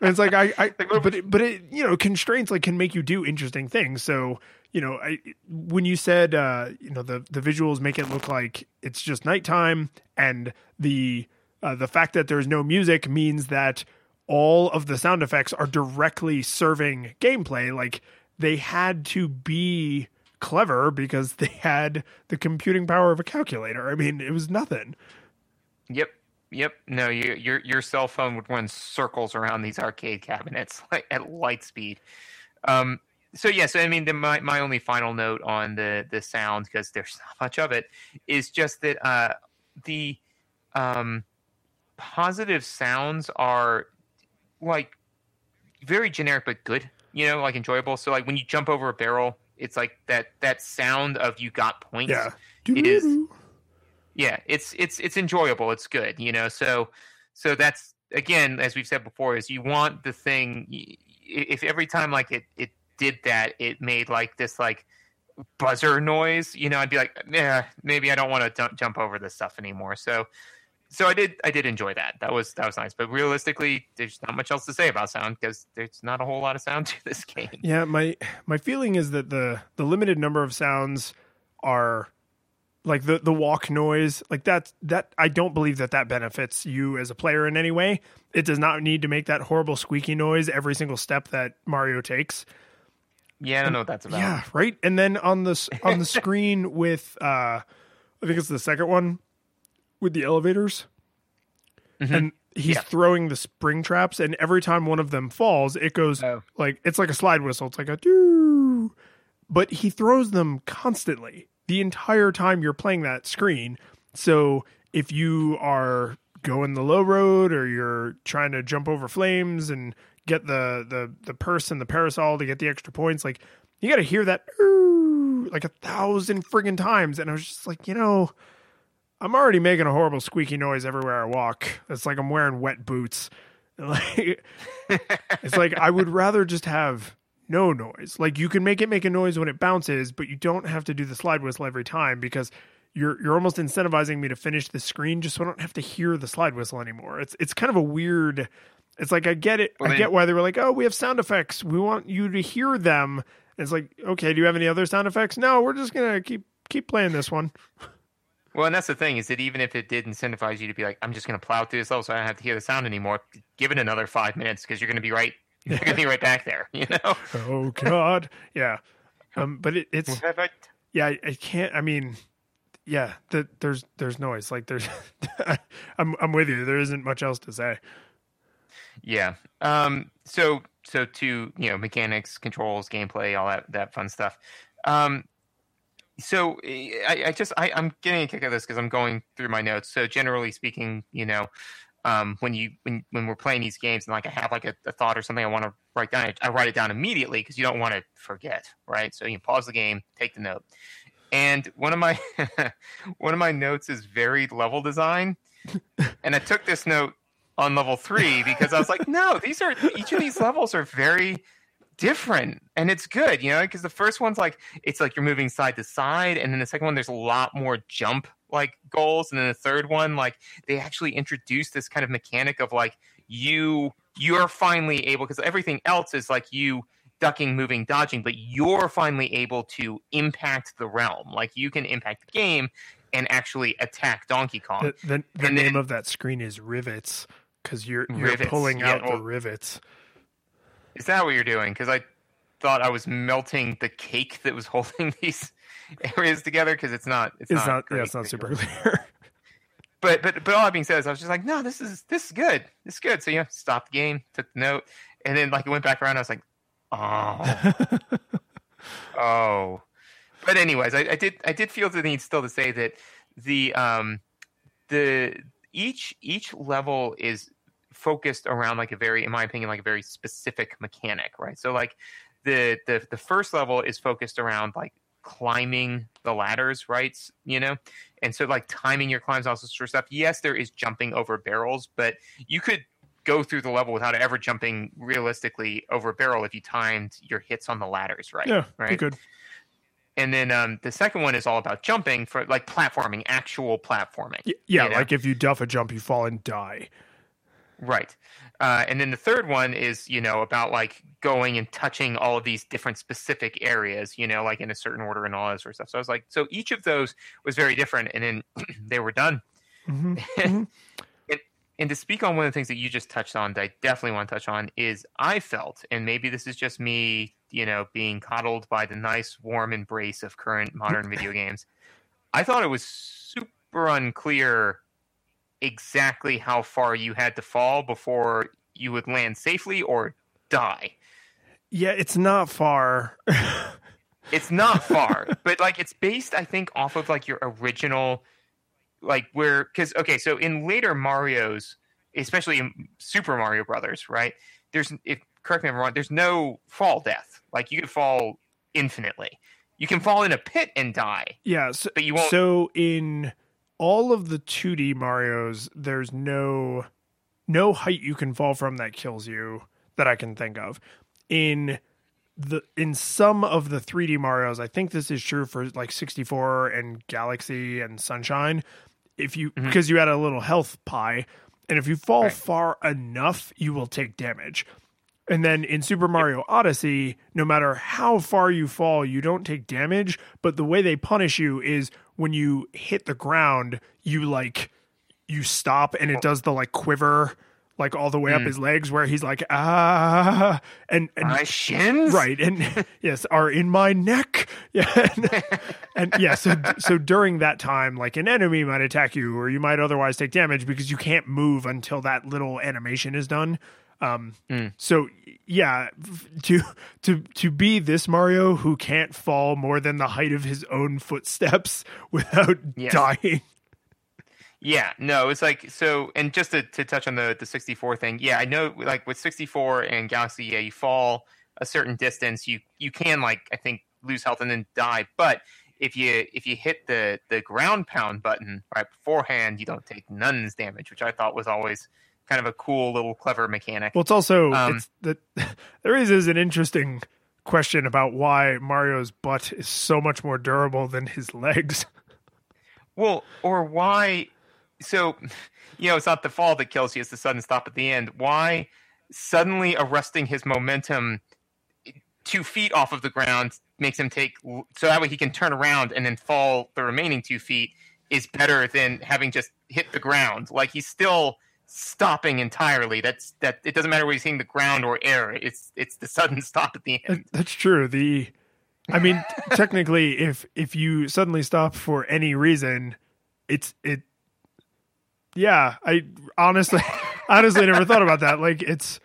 and it's like I, I but it, but it you know constraints like can make you do interesting things. So you know I when you said uh, you know the the visuals make it look like it's just nighttime, and the uh, the fact that there's no music means that all of the sound effects are directly serving gameplay. Like they had to be clever because they had the computing power of a calculator. I mean, it was nothing. Yep, yep. No, you, your your cell phone would run circles around these arcade cabinets like at light speed. Um, so yes, I mean, the, my my only final note on the the sound because there's not much of it is just that uh, the um, positive sounds are like very generic but good. You know, like enjoyable. So like when you jump over a barrel, it's like that that sound of you got points Yeah. is yeah it's it's it's enjoyable it's good you know so so that's again as we've said before is you want the thing if every time like it it did that it made like this like buzzer noise you know i'd be like yeah maybe i don't want to jump over this stuff anymore so so I did I did enjoy that. That was that was nice. But realistically, there's not much else to say about sound because there's not a whole lot of sound to this game. Yeah, my my feeling is that the the limited number of sounds are like the the walk noise like that that I don't believe that that benefits you as a player in any way. It does not need to make that horrible squeaky noise every single step that Mario takes. Yeah, I don't know what that's about. Yeah, right. And then on the on the screen with uh I think it's the second one with the elevators. Mhm. And he's Yeah. throwing the spring traps and every time one of them falls, it goes Oh. like it's like a slide whistle. It's like a doo. But he throws them constantly the entire time you're playing that screen. So if you are going the low road or you're trying to jump over flames and get the the the purse and the parasol to get the extra points, like you got to hear that like a thousand friggin' times. And I was just like, you know, I'm already making a horrible squeaky noise everywhere I walk. It's like I'm wearing wet boots. Like it's like I would rather just have no noise. Like you can make it make a noise when it bounces, but you don't have to do the slide whistle every time because you're you're almost incentivizing me to finish the screen just so I don't have to hear the slide whistle anymore. It's it's kind of a weird it's like I get it. Well, I then- get why they were like, "Oh, we have sound effects. We want you to hear them." It's like, "Okay, do you have any other sound effects?" No, we're just going to keep keep playing this one. Well, and that's the thing is that even if it did incentivize you to be like, I'm just going to plow through this level so I don't have to hear the sound anymore, give it another five minutes because you're going to be right. You're to be right back there. You know. oh god. Yeah. Um but it, it's I- yeah I, I can't i mean yeah the, there's there's noise like there's i'm i'm with you there isn't much else to say Yeah. Um. So so to you know mechanics, controls, gameplay, all that that fun stuff. Um. So eh, I, I just I, I'm getting a kick out of this because I'm going through my notes. So generally speaking, you know, um, when you when when we're playing these games and like I have like a, a thought or something I want to write down, I write it down immediately because you don't want to forget, right? So you pause the game, take the note. And one of my one of my notes is varied level design, and I took this note on level three because I was like, no, these are each of these levels are very different and it's good, you know, because the first one's like it's like you're moving side to side, and then the second one there's a lot more jump like goals, and then the third one like they actually introduced this kind of mechanic of like you you're finally able because everything else is like you ducking, moving, dodging, but you're finally able to impact the realm. Like you can impact the game and actually attack Donkey Kong. the, the, the name then- of that screen is rivets because you're you're Rivets, pulling yeah, out well- the rivets Is that what you're doing? Because I thought I was melting the cake that was holding these areas together. Because it's not. It's, it's not, great yeah it's not super clear But but but all that being said, is I was just like, no, this is this is good. This is good. So you know, stopped the game, took the note, and then like it went back around. I was like, oh, oh. But anyways, I, I did I did feel the need still to say that the um the each each level is focused around like a very in my opinion like a very specific mechanic right? So like the the the first level is focused around like climbing the ladders right you know? And so like timing your climbs also sort of stuff. Yes there is jumping over barrels but you could go through the level without ever jumping realistically over a barrel if you timed your hits on the ladders right? Yeah right? good and then um, the second one is all about jumping for like platforming actual platforming Y- yeah you know? like if you duff a jump you fall and die Right. Uh, and then the third one is, you know, about like going and touching all of these different specific areas, you know, like in a certain order and all that sort of stuff. So I was like, so each of those was very different. And then they were done. hmm and, to speak on one of the things that you just touched on that I definitely want to touch on is I felt, and maybe this is just me, you know, being coddled by the nice warm embrace of current modern video games. I thought it was super unclear exactly how far you had to fall before you would land safely or die. yeah it's not far It's not far, but like it's based, I think, off of like your original, like where because okay, so in later Mario's, especially in Super Mario Brothers, right? There's if correct me if I'm wrong. There's no fall death. Like you could fall infinitely. You can fall in a pit and die, yeah so, but you won't. So in all of the 2D Mario's, there's no no height you can fall from that kills you that I can think of. In the in some of the 3D Mario's, I think this is true for like 64 and Galaxy and Sunshine. If you mm-hmm. because you had a little health pie, and if you fall Right. far enough, you will take damage. And then in Super Mario Odyssey, no matter how far you fall, you don't take damage. But the way they punish you is when you hit the ground, you like you stop and it does the like quiver like all the way up his legs where he's like ah and, and My shins. right and yes are in my neck. Yeah and, and yeah so so during that time like an enemy might attack you or you might otherwise take damage because you can't move until that little animation is done. Um so yeah to to to be this mario who can't fall more than the height of his own footsteps without Yes. dying Yeah, no, it's like so. And just to, to touch on the the 64 thing, yeah, I know. Like with 64 and Galaxy, yeah, you fall a certain distance, you you can like I think lose health and then die. But if you if you hit the the ground pound button right beforehand, you don't take none's damage, which I thought was always kind of a cool little clever mechanic. Well, it's also Um, it's that there is is an interesting question about why Mario's butt is so much more durable than his legs. Well, or why? So, you know, it's not the fall that kills you; it's the sudden stop at the end. Why suddenly arresting his momentum two feet off of the ground makes him take so that way he can turn around and then fall the remaining two feet is better than having just hit the ground. Like he's still stopping entirely. That's that. It doesn't matter whether he's hitting the ground or air. It's it's the sudden stop at the end. That's true. The I mean, technically, if if you suddenly stop for any reason, it's it. Yeah, I honestly, honestly never thought about that. Like, it's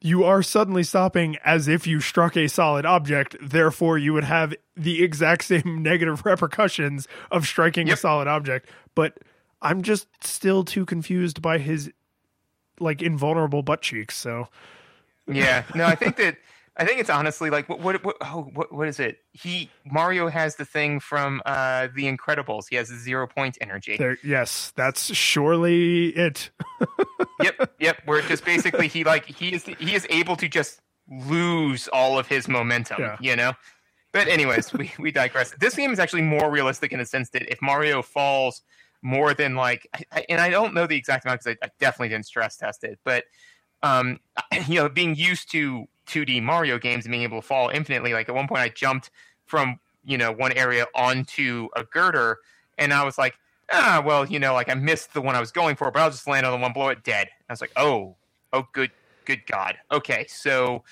you are suddenly stopping as if you struck a solid object. Therefore, you would have the exact same negative repercussions of striking a solid object. But I'm just still too confused by his like invulnerable butt cheeks. So Yeah, no, I think that I think it's honestly like what what what oh, what, what is it? He Mario has the thing from uh the Incredibles. He has zero point energy. there, yes, that's surely it. yep, yep. Where it just basically he like he is he is able to just lose all of his momentum. Yeah. You know. But anyways, we we digress. This game is actually more realistic in the sense that if Mario falls more than like, I, and I don't know the exact amount because I, I definitely didn't stress test it, but um, you know, being used to 2D Mario games and being able to fall infinitely, like at one point I jumped from you know one area onto a girder, and I was like, ah, well, you know, like I missed the one I was going for, but I'll just land on the one below it dead. I was like, oh, oh, good, good God. Okay, so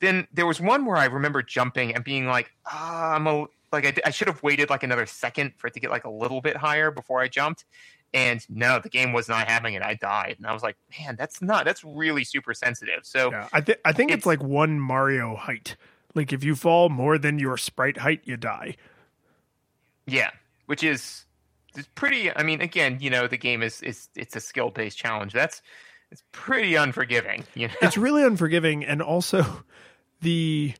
then there was one where I remember jumping and being like, ah, I'm a like I, I should have waited like another second for it to get like a little bit higher before I jumped. And no, the game was not having it. I died, and I was like, "Man, that's not. That's really super sensitive." So Yeah, I think I think it's, It's- like one Mario height. Like if you fall more than your sprite height, you die. Yeah, which is it's pretty. I mean, again, you know, the game is is it's a skill based challenge. That's it's pretty unforgiving. You know, It's really unforgiving, and also the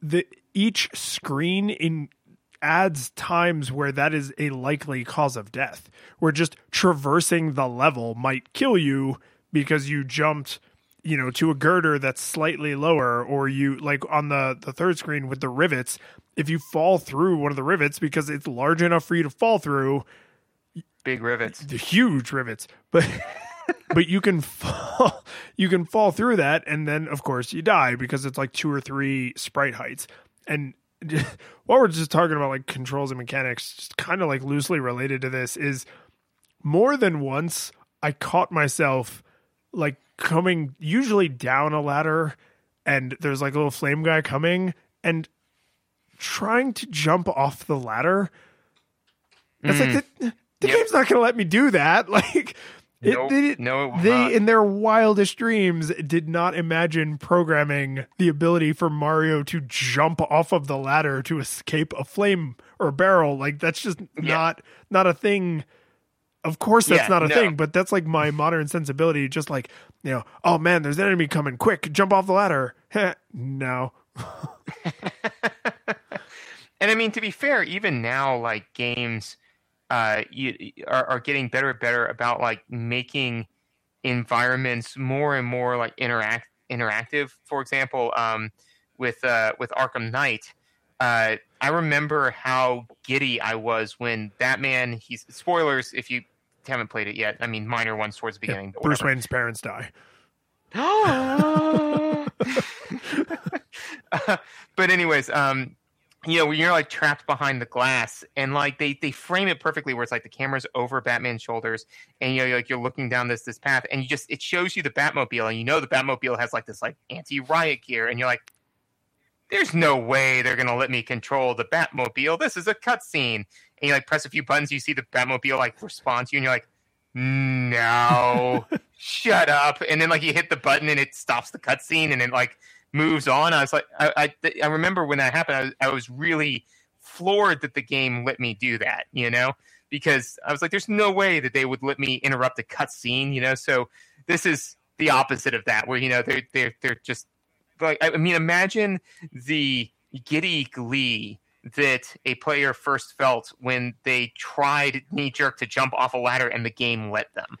the each screen in adds times where that is a likely cause of death. Where just traversing the level might kill you because you jumped you know to a girder that's slightly lower or you like on the the third screen with the rivets if you fall through one of the rivets because it's large enough for you to fall through big rivets. the huge rivets but but you can fall you can fall through that and then of course you die because it's like two or three sprite heights and while we're just talking about like controls and mechanics just kind of like loosely related to this is more than once i caught myself like coming usually down a ladder and there's like a little flame guy coming and trying to jump off the ladder it's like mm. the, the Yep. game's not going to let me do that. Like, it, Nope. they, No, it they not. in their wildest dreams did not imagine programming the ability for Mario to jump off of the ladder to escape a flame or a barrel. Like, that's just Yeah. not not a thing. Of course, that's Yeah, not a no. thing, but that's like my modern sensibility. Just like you know, oh man, there's an enemy coming! Quick, jump off the ladder. No, And I mean, to be fair, even now, like games, uh, you, are, are getting better and better about like making environments more and more like interact interactive. For example, um, with uh, with Arkham Knight, uh, I remember how giddy I was when Batman. He's spoilers if you haven't played it yet. I mean, minor ones towards the beginning. Yeah, Bruce Wayne's parents die. but anyways, um, you know, when you're like trapped behind the glass, and like they they frame it perfectly, where it's like the camera's over Batman's shoulders, and you know, like you're looking down this this path, and you just it shows you the Batmobile, and you know the Batmobile has like this like anti riot gear, and you're like, there's no way they're gonna let me control the Batmobile. This is a cutscene, and you like press a few buttons, you see the Batmobile like respond to you, and you're like, no, shut up, and then like you hit the button and it stops the cutscene, and then like moves on. I was like, I, I, I remember when that happened, I was, I was really floored that the game let me do that, you know, because I was like, there's no way that they would let me interrupt a cutscene, you know. So this is the opposite of that, where you know they're they're they're just like, I mean, imagine the giddy glee that a player first felt when they tried knee jerk to jump off a ladder and the game let them.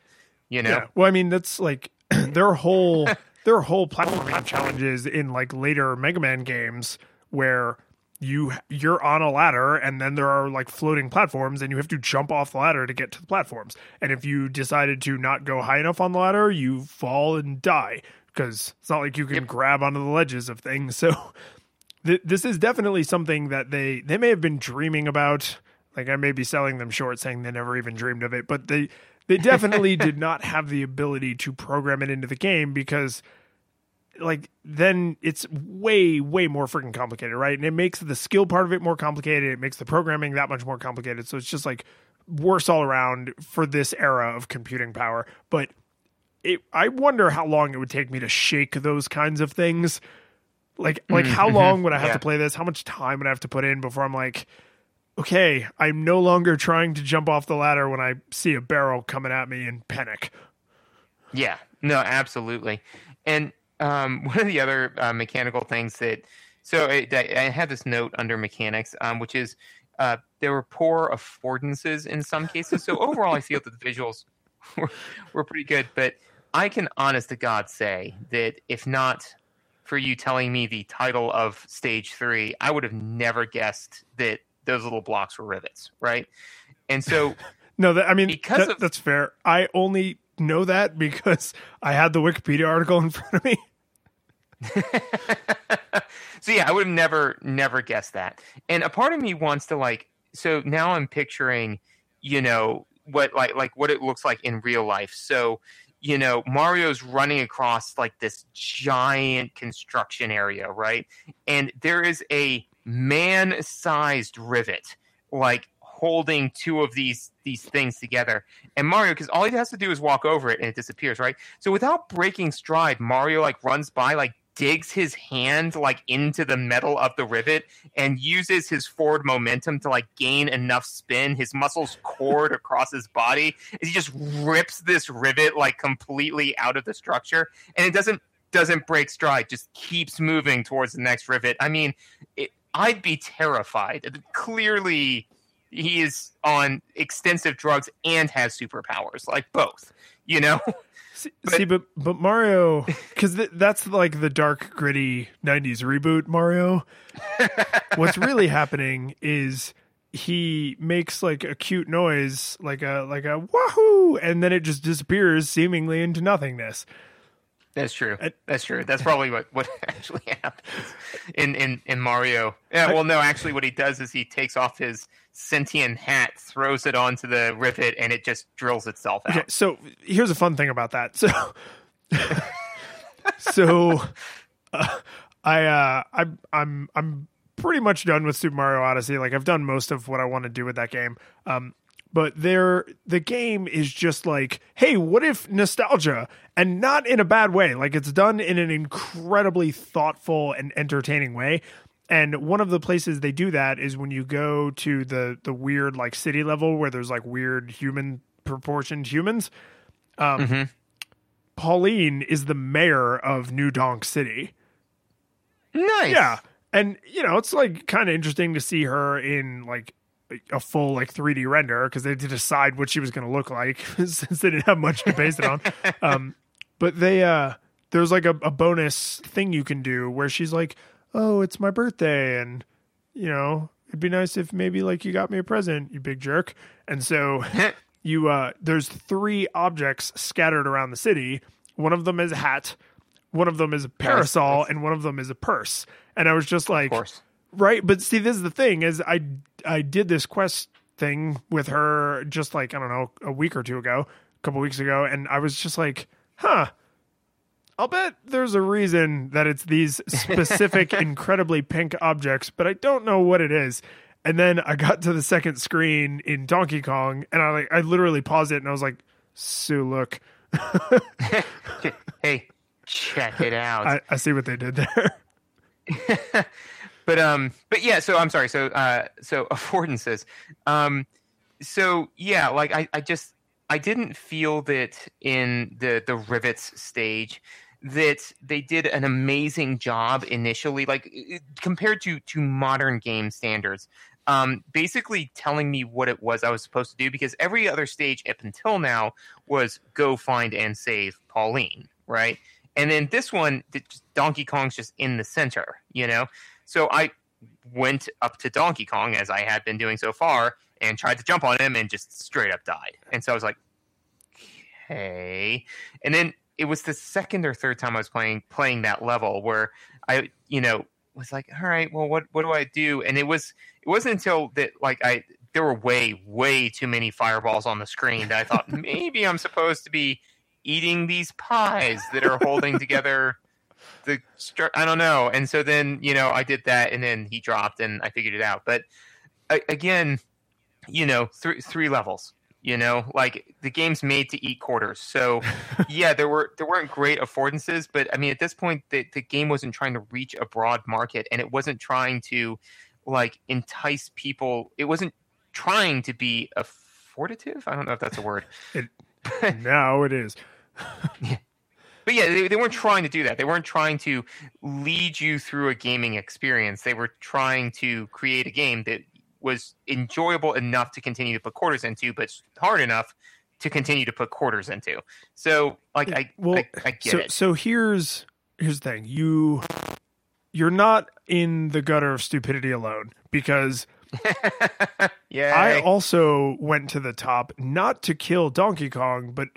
You know, yeah. well, I mean, that's like their whole there are whole platforming challenges in like later Mega Man games where you you're on a ladder and then there are like floating platforms and you have to jump off the ladder to get to the platforms. And if you decided to not go high enough on the ladder, you fall and die because it's not like you can yep. grab onto the ledges of things. So th- this is definitely something that they they may have been dreaming about. Like I may be selling them short saying they never even dreamed of it, but they they definitely did not have the ability to program it into the game because like then it's way way more freaking complicated right? And it makes the skill part of it more complicated. It makes the programming that much more complicated. So it's just like worse all around for this era of computing power. But it, i wonder how long it would take me to shake those kinds of things. Like like mm-hmm. how long would i have yeah. to play this? How much time would i have to put in before i'm like okay i'm no longer trying to jump off the ladder when i see a barrel coming at me in panic. Yeah. No absolutely. And um, one of the other uh, mechanical things that so I, I had this note under mechanics, um, which is uh, there were poor affordances in some cases. So overall, I feel that the visuals were, were pretty good. But I can, honest to God, say that if not for you telling me the title of stage three, I would have never guessed that those little blocks were rivets, right? And so, no, that, I mean because that, of, that's fair. I only know that because I had the Wikipedia article in front of me. so yeah, I would have never never guessed that. And a part of me wants to like so now I'm picturing, you know, what like like what it looks like in real life. So, you know, Mario's running across like this giant construction area, right? And there is a man-sized rivet like holding two of these these things together. And Mario, because all he has to do is walk over it and it disappears, right? So without breaking stride, Mario like runs by, like digs his hand like into the metal of the rivet and uses his forward momentum to like gain enough spin. His muscles cord across his body. as He just rips this rivet like completely out of the structure, and it doesn't doesn't break stride. Just keeps moving towards the next rivet. I mean, it, I'd be terrified. Clearly, he is on extensive drugs and has superpowers, like both. You know. See, but, see, but but Mario, because th- that's like the dark, gritty '90s reboot Mario. What's really happening is he makes like a cute noise, like a like a wahoo, and then it just disappears seemingly into nothingness. That's true. That's true. That's probably what, what actually happens in, in, in Mario. Yeah, well, no, actually, what he does is he takes off his sentient hat, throws it onto the rivet, and it just drills itself out. Okay, so here's a fun thing about that. So, so uh, I uh, I I'm I'm pretty much done with Super Mario Odyssey. Like I've done most of what I want to do with that game. Um, but there the game is just like hey what if nostalgia and not in a bad way like it's done in an incredibly thoughtful and entertaining way and one of the places they do that is when you go to the the weird like city level where there's like weird human proportioned humans um mm-hmm. pauline is the mayor of new donk city nice yeah and you know it's like kind of interesting to see her in like a full like 3D render because they had to decide what she was going to look like since they didn't have much to base it on. Um, but they uh, there's like a, a bonus thing you can do where she's like, "Oh, it's my birthday," and you know, it'd be nice if maybe like you got me a present, you big jerk. And so you uh there's three objects scattered around the city. One of them is a hat, one of them is a parasol, nice. and one of them is a purse. And I was just like, Of course. right. But see, this is the thing: is I I did this quest thing with her just like I don't know a week or two ago, a couple weeks ago, and I was just like, huh. I'll bet there's a reason that it's these specific, incredibly pink objects, but I don't know what it is. And then I got to the second screen in Donkey Kong, and I like I literally paused it, and I was like, "Sue, look, hey, check it out. I, I see what they did there." but um but yeah so i'm sorry so uh so affordances um so yeah like i i just i didn't feel that in the the rivets stage that they did an amazing job initially like compared to to modern game standards um basically telling me what it was i was supposed to do because every other stage up until now was go find and save pauline right and then this one donkey kong's just in the center you know so I went up to Donkey Kong as I had been doing so far and tried to jump on him and just straight up died. And so I was like, okay. And then it was the second or third time I was playing playing that level where I, you know, was like, all right, well, what what do I do? And it was it wasn't until that like I there were way way too many fireballs on the screen that I thought maybe I'm supposed to be eating these pies that are holding together the I don't know. And so then you know I did that, and then he dropped, and I figured it out. But again, you know, three three levels. You know, like the game's made to eat quarters. So yeah, there were there weren't great affordances, but I mean at this point the, the game wasn't trying to reach a broad market, and it wasn't trying to like entice people. It wasn't trying to be affordative. I don't know if that's a word. now it is. But yeah, they, they weren't trying to do that. They weren't trying to lead you through a gaming experience. They were trying to create a game that was enjoyable enough to continue to put quarters into, but hard enough to continue to put quarters into. So, like, I, well, I, I get so it. so here's here's the thing you you're not in the gutter of stupidity alone because yeah, I also went to the top not to kill Donkey Kong, but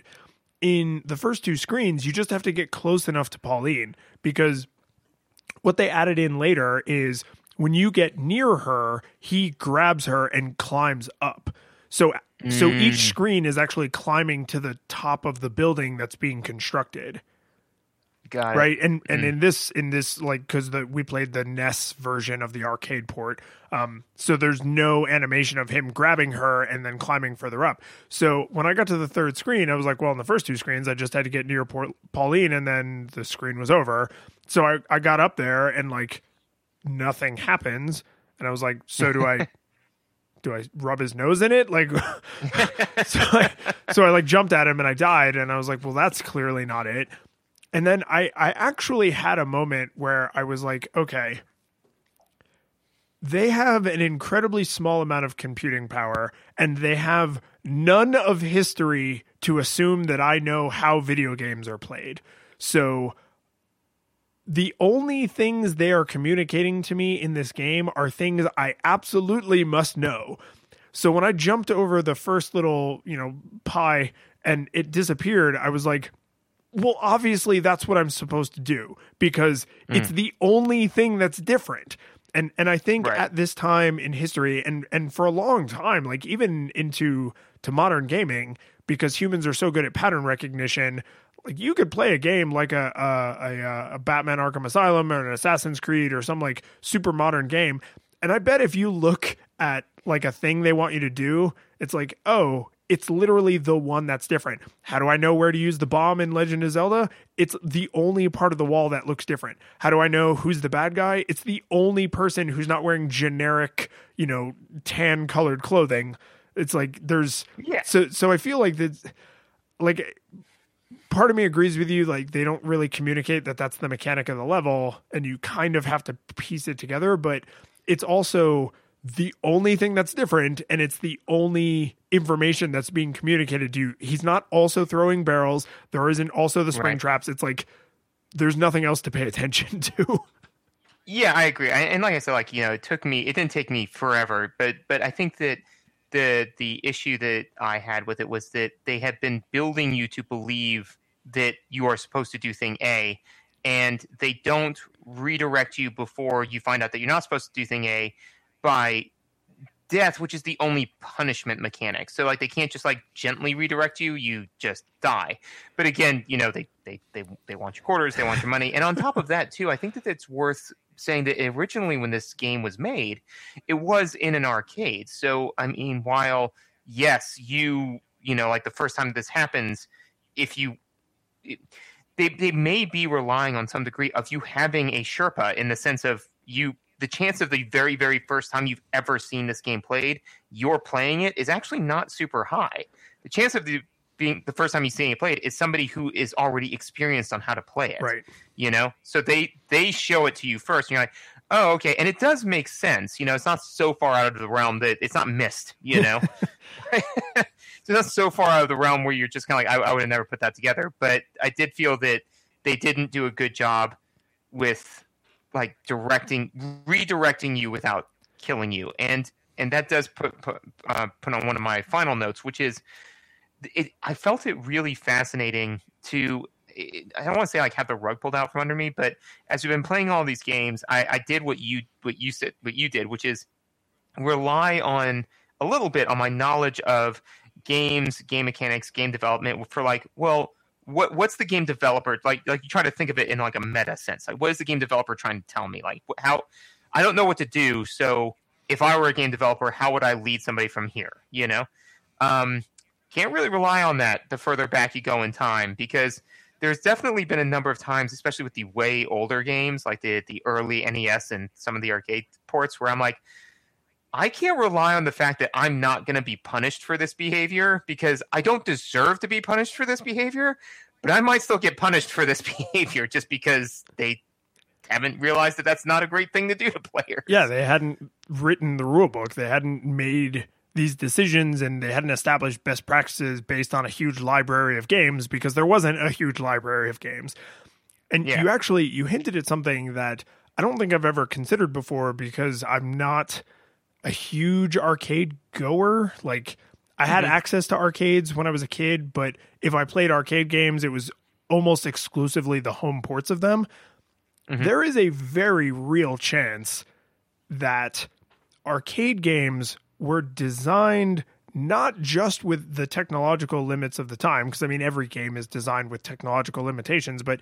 in the first two screens, you just have to get close enough to Pauline because what they added in later is when you get near her, he grabs her and climbs up. So so each screen is actually climbing to the top of the building that's being constructed. Got it. right? And and in this in this like because the we played the nes version of the arcade port um so there's no animation of him grabbing her and then climbing further up. So when i got to the third screen i was like well in the first two screens i just had to get near Port- pauline and then the screen was over. So i i got up there and like nothing happens and i was like so do i do I rub his nose in it? Like, so I, so I like jumped at him and I died. And I was like, well, that's clearly not it. And then I, I actually had a moment where I was like, okay, they have an incredibly small amount of computing power and they have none of history to assume that I know how video games are played. So the only things they are communicating to me in this game are things I absolutely must know. So when I jumped over the first little, you know, pie and it disappeared, I was like, well, obviously that's what I'm supposed to do because hmm. it's the only thing that's different. And and I think Right. at this time in history and and for a long time, like even into to modern gaming, because humans are so good at pattern recognition, like you could play a game like a a, a, a Batman Arkham Asylum or an Assassin's Creed or some like super modern game, and I bet if you look at like a thing they want you to do, it's like, oh, it's literally the one that's different. How do I know where to use the bomb in Legend of Zelda? It's the only part of the wall that looks different. How do I know who's the bad guy? It's the only person who's not wearing generic, you know, tan colored clothing. It's like there's Yeah. so so I feel like that like part of me agrees with you like they don't really communicate that that's the mechanic of the level and you kind of have to piece it together but it's also the only thing that's different and it's the only information that's being communicated to you he's not also throwing barrels there isn't also the spring Right. traps it's like there's nothing else to pay attention to Yeah, I agree. I, and like I said, like you know, it took me. It didn't take me forever, but but I think that the the issue that I had with it was that they had been building you to believe that you are supposed to do thing A, and they don't redirect you before you find out that you're not supposed to do thing A by death, which is the only punishment mechanic. So like they can't just like gently redirect you; you just die. But again, you know they they they they want your quarters, they want your money, and on top of that too, I think that it's worth saying that originally when this game was made, it was in an arcade. So I mean, while yes, you you know like the first time this happens, if you they they may be relying on some degree of you having a Sherpa in the sense of you the chance of the very very first time you've ever seen this game played, you're playing it is actually not super high. The chance of the being the first time you're seeing it played is somebody who is already experienced on how to play it. Right. You know, so they they show it to you first, and you're like, oh, okay, and it does make sense. You know, it's not so far out of the realm that it's not missed. You know, so not so far out of the realm where you're just kind of like, I, I would have never put that together. But I did feel that they didn't do a good job with like directing, redirecting you without killing you, and and that does put put, uh, put on one of my final notes, which is it, I felt it really fascinating to. I don't want to say like have the rug pulled out from under me, but as we've been playing all these games, I, I did what you what you said what you did, which is rely on a little bit on my knowledge of games, game mechanics, game development for like, well, what what's the game developer like? Like you try to think of it in like a meta sense. Like, what is the game developer trying to tell me? Like, how I don't know what to do. So if I were a game developer, how would I lead somebody from here? You know, um, can't really rely on that the further back you go in time because there's definitely been a number of times, especially with the way older games like the the early NES and some of the arcade ports, where I'm like, I can't rely on the fact that I'm not going to be punished for this behavior because I don't deserve to be punished for this behavior, but I might still get punished for this behavior just because they haven't realized that that's not a great thing to do to players. Yeah, they hadn't written the rule book. They hadn't made these decisions and they hadn't established best practices based on a huge library of games because there wasn't a huge library of games. And yeah. you actually you hinted at something that I don't think I've ever considered before because I'm not a huge arcade goer. Like I had mm-hmm. access to arcades when I was a kid, but if I played arcade games, it was almost exclusively the home ports of them. Mm-hmm. There is a very real chance that arcade games were designed not just with the technological limits of the time, because I mean, every game is designed with technological limitations, but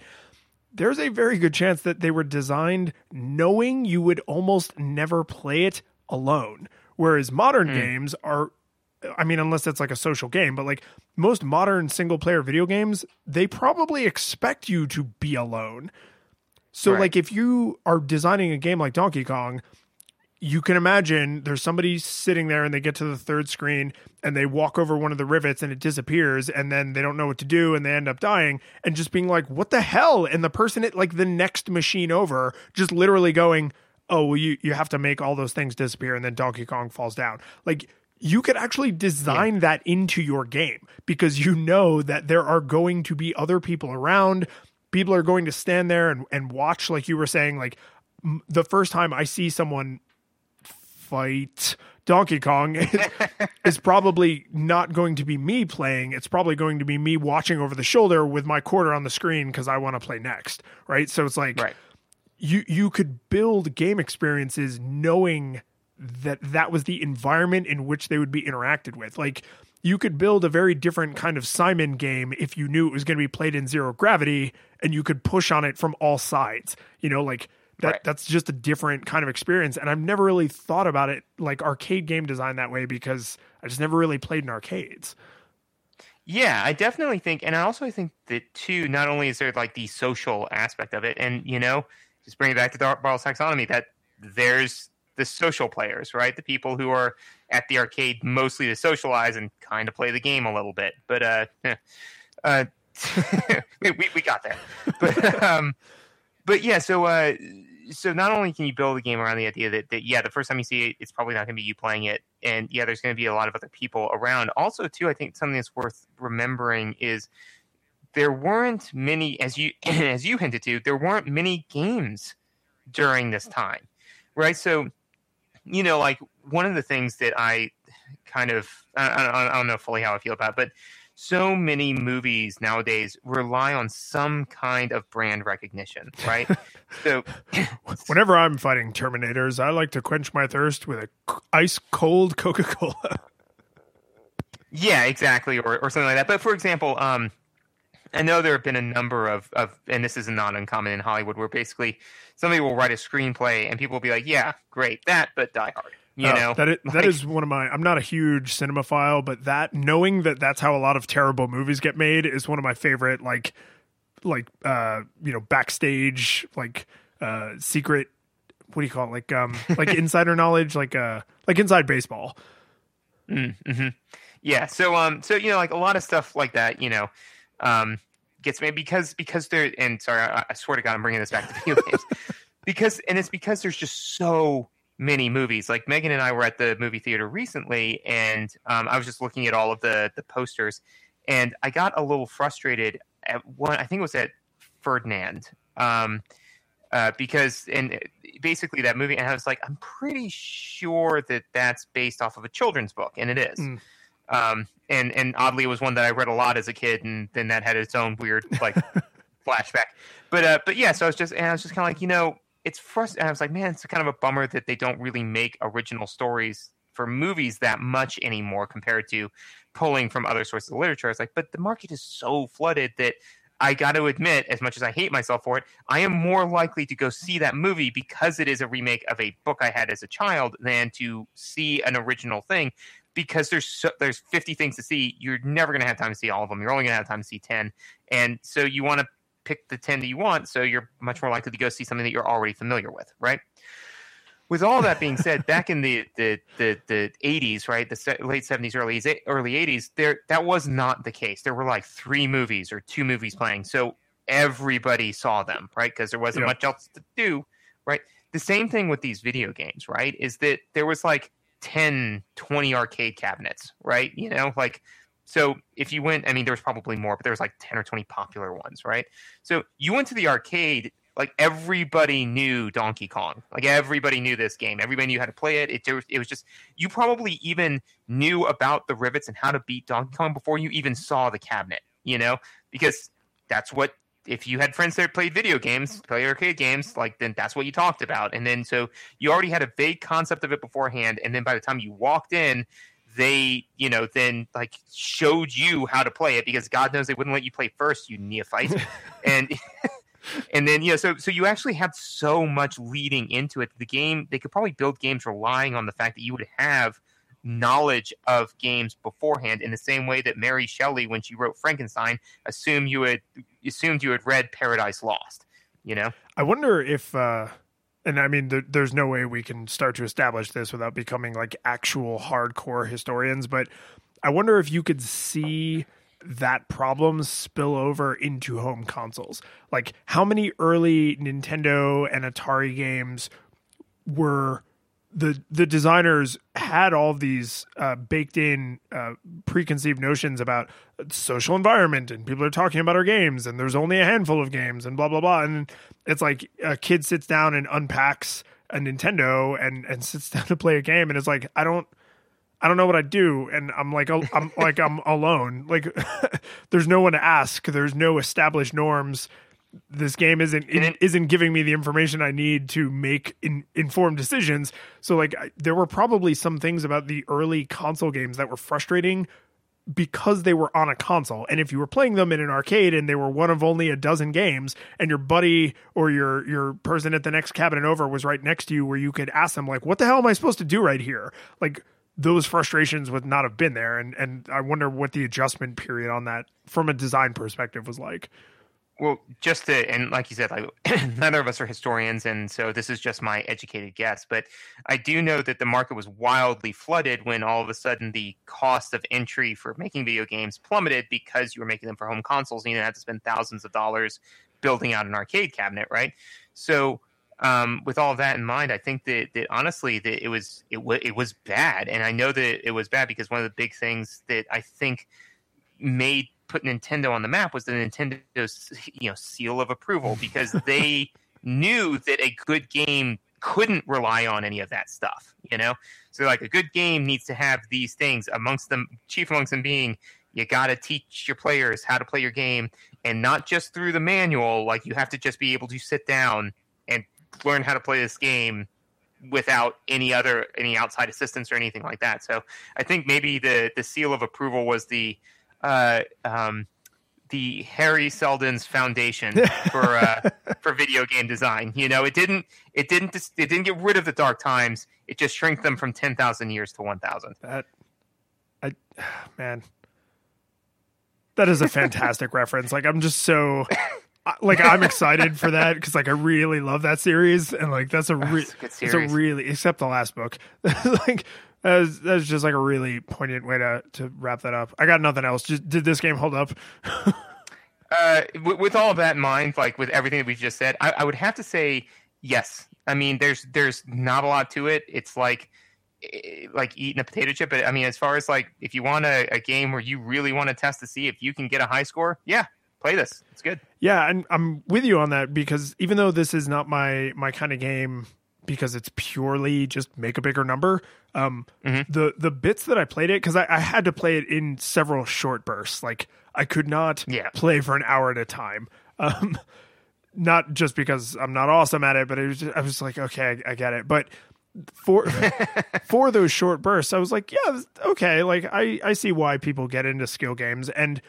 there's a very good chance that they were designed knowing you would almost never play it alone. Whereas modern mm. games are, I mean, unless it's like a social game, but like most modern single player video games, they probably expect you to be alone. So, right. like, if you are designing a game like Donkey Kong, you can imagine there's somebody sitting there and they get to the third screen and they walk over one of the rivets and it disappears and then they don't know what to do and they end up dying and just being like what the hell? And the person at like the next machine over just literally going oh well you you have to make all those things disappear and then Donkey Kong falls down. Like you could actually design yeah. that into your game because you know that there are going to be other people around. People are going to stand there and, and watch like you were saying like the first time I see someone fight Donkey Kong is, probably not going to be me playing. It's probably going to be me watching over the shoulder with my quarter on the screen because I want to play next. Right. So it's like right. you you could build game experiences knowing that that was the environment in which they would be interacted with. Like you could build a very different kind of Simon game if you knew it was going to be played in zero gravity and you could push on it from all sides. You know, like that right. that's just a different kind of experience and i've never really thought about it like arcade game design that way because i just never really played in arcades. Yeah i definitely think and i also think that too not only is there like the social aspect of it and you know just bring it back to the Bartle's taxonomy that there's the social players right? The people who are at the arcade mostly to socialize and kind of play the game a little bit but uh uh we, we got there. But um but yeah so uh so not only can you build a game around the idea that, that yeah, the first time you see it, it's probably not going to be you playing it, and yeah, there's going to be a lot of other people around. Also, too, I think something that's worth remembering is there weren't many, as you as you hinted to, there weren't many games during this time, right? So, you know, like one of the things that I kind of I, I, I don't know fully how I feel about, it, but so many movies nowadays rely on some kind of brand recognition, right? so, whenever I'm fighting Terminators, I like to quench my thirst with a ice cold Coca Cola. yeah, exactly, or or something like that. But for example, um, I know there have been a number of, of and this is not uncommon in Hollywood, where basically somebody will write a screenplay and people will be like, "Yeah, great, that, but Die Hard." You uh, know, that is, like, that is one of my. I'm not a huge cinemaphile, but that knowing that that's how a lot of terrible movies get made is one of my favorite. Like, like uh, you know, backstage like uh, secret. What do you call it? Like, um, like insider knowledge, like uh, like inside baseball. Mm, mm-hmm. Yeah. So, um, so you know, like a lot of stuff like that. You know, um, gets made because because they're and sorry, I, I swear to God, I'm bringing this back to video games because and it's because there's just so many movies. Like Megan and I were at the movie theater recently, and um, I was just looking at all of the the posters, and I got a little frustrated at one. I think it was at Ferdinand, um, uh, because and basically that movie, and I was like, I'm pretty sure that that's based off of a children's book, and it is. Mm. Um, and and oddly, it was one that I read a lot as a kid, and then that had its own weird like flashback. But uh, but yeah, so I was just and I was just kind of like, you know, it's frustrating. I was like, man, it's kind of a bummer that they don't really make original stories for movies that much anymore compared to pulling from other sources of literature. I was like, but the market is so flooded that I got to admit, as much as I hate myself for it, I am more likely to go see that movie because it is a remake of a book I had as a child than to see an original thing. Because there's so, there's 50 things to see, you're never going to have time to see all of them. You're only going to have time to see 10, and so you want to pick the 10 that you want, so you're much more likely to go see something that you're already familiar with, right? With all that being said, back in the, the the the 80s, right, the late 70s, early early 80s, there that was not the case. There were like three movies or two movies playing, so everybody saw them, right? Because there wasn't yeah. much else to do, right? The same thing with these video games, right? Is that there was like 10, 20 arcade cabinets, right? You know, like so if you went, I mean, there was probably more, but there was like 10 or 20 popular ones, right? So you went to the arcade, like everybody knew Donkey Kong. Like everybody knew this game. Everybody knew how to play it. It, it was just, you probably even knew about the rivets and how to beat Donkey Kong before you even saw the cabinet, you know? Because that's what if you had friends that played video games, play arcade games, like then that's what you talked about. And then so you already had a vague concept of it beforehand. And then by the time you walked in, they, you know, then like showed you how to play it because God knows they wouldn't let you play first, you neophyte. and and then you know, so so you actually have so much leading into it. The game they could probably build games relying on the fact that you would have knowledge of games beforehand in the same way that Mary Shelley, when she wrote Frankenstein, assumed you had assumed you had read Paradise Lost. You know, I wonder if uh, and I mean, there, there's no way we can start to establish this without becoming like actual hardcore historians. But I wonder if you could see that problem spill over into home consoles. Like, how many early Nintendo and Atari games were the the designers had all these uh, baked in uh, preconceived notions about social environment and people are talking about our games and there's only a handful of games and blah blah blah. And it's like a kid sits down and unpacks a Nintendo and and sits down to play a game. And it's like I don't I don't know what I do. And I'm like I'm like I'm alone. Like there's no one to ask. There's no established norms this game isn't it, isn't giving me the information I need to make in, informed decisions. So like I, there were probably some things about the early console games that were frustrating because they were on a console. And if you were playing them in an arcade and they were one of only a dozen games and your buddy or your your person at the next cabinet over was right next to you where you could ask them like what the hell am I supposed to do right here? Like those frustrations would not have been there and and I wonder what the adjustment period on that from a design perspective was like. Well, just to, and like you said, like neither of us are historians, and so this is just my educated guess. But I do know that the market was wildly flooded when all of a sudden the cost of entry for making video games plummeted because you were making them for home consoles, and you didn't have to spend thousands of dollars building out an arcade cabinet, right? So, um, with all that in mind, I think that, that honestly that it was it, w- it was bad, and I know that it was bad because one of the big things that I think made put Nintendo on the map was the Nintendo's you know seal of approval because they knew that a good game couldn't rely on any of that stuff, you know? So like a good game needs to have these things amongst them, chief amongst them being you got to teach your players how to play your game and not just through the manual, like you have to just be able to sit down and learn how to play this game without any other any outside assistance or anything like that. So I think maybe the the seal of approval was the uh, um, the Hari Seldon's Foundation for uh, for video game design. You know, it didn't it didn't it didn't get rid of the dark times. It just shrank them from ten thousand years to one thousand. That I man, that is a fantastic reference. Like I'm just so like I'm excited for that because like I really love that series and like that's a re- it's it's a really except the last book like that's that's just like a really poignant way to to wrap that up. I got nothing else. Just did this game hold up? uh, with, with, all of that in mind, like with everything that we just said, I, I would have to say yes. I mean, there's there's not a lot to it. It's like eh, like eating a potato chip. But I mean, as far as like if you want a, a game where you really want to test to see if you can get a high score, yeah, play this. It's good. Yeah, and I'm with you on that because even though this is not my my kind of game because it's purely just make a bigger number. Um, mm-hmm. The the bits that I played it because I, I, had to play it in several short bursts. Like I could not yeah. play for an hour at a time. Um, not just because I'm not awesome at it, but it was just, I was like, okay, I, I get it. But for for those short bursts, I was like, yeah, okay, like I I see why people get into skill games and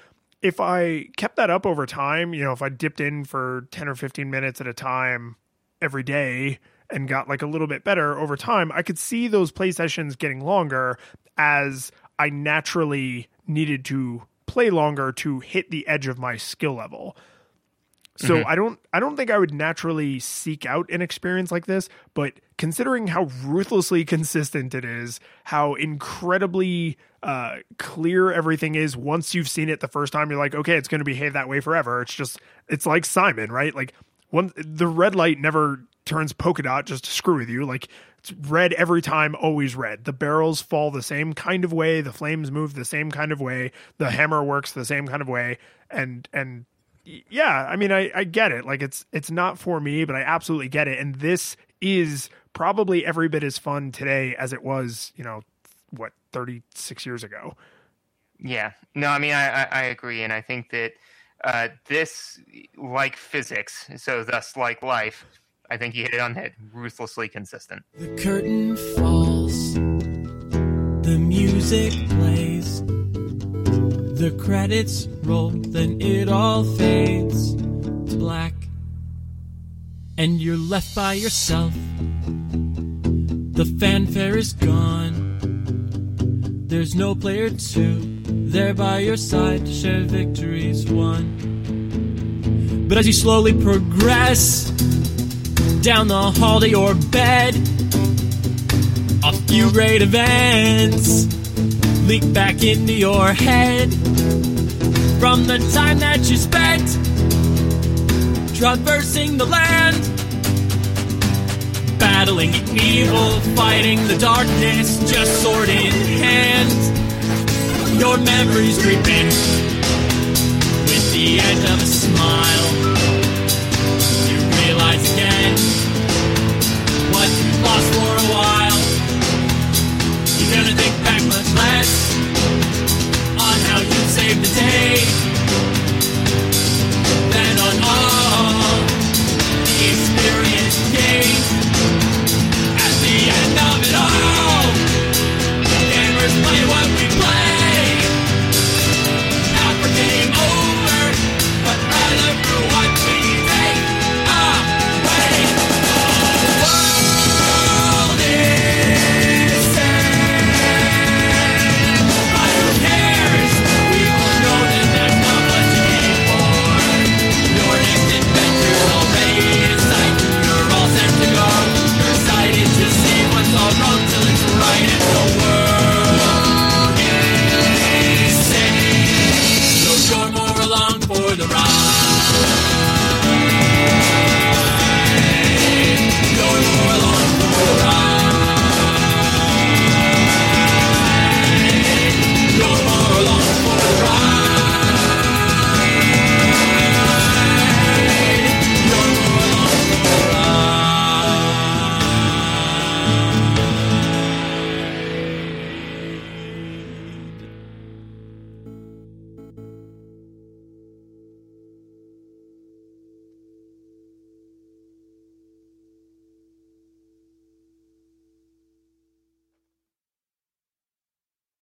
if I kept that up over time, you know, if I dipped in for 10 or 15 minutes at a time every day and got like a little bit better over time, I could see those play sessions getting longer as I naturally needed to play longer to hit the edge of my skill level. So mm-hmm. I don't I don't think I would naturally seek out an experience like this, but considering how ruthlessly consistent it is, how incredibly uh, clear everything is once you've seen it the first time, you're like, okay, it's going to behave that way forever. It's just it's like Simon, right? Like one the red light never turns polka dot just to screw with you. Like it's red every time, always red. The barrels fall the same kind of way, the flames move the same kind of way, the hammer works the same kind of way, and and yeah, I mean, I, I get it. Like it's it's not for me, but I absolutely get it. And this is probably every bit as fun today as it was, you know, what thirty six years ago. Yeah, no, I mean, I I, agree, and I think that uh, this, like physics, so thus like life, I think he hit it on the head. Ruthlessly consistent. The curtain falls, the music plays the credits roll, then it all fades to black. And you're left by yourself. The fanfare is gone. There's no player two there by your side to share victories won. But as you slowly progress down the hall to your bed, a few great events leak back into your head from the time that you spent traversing the land, battling evil, fighting the darkness, just sword in hand. Your memories creeping with the edge of a smile. At the end of it all, what play.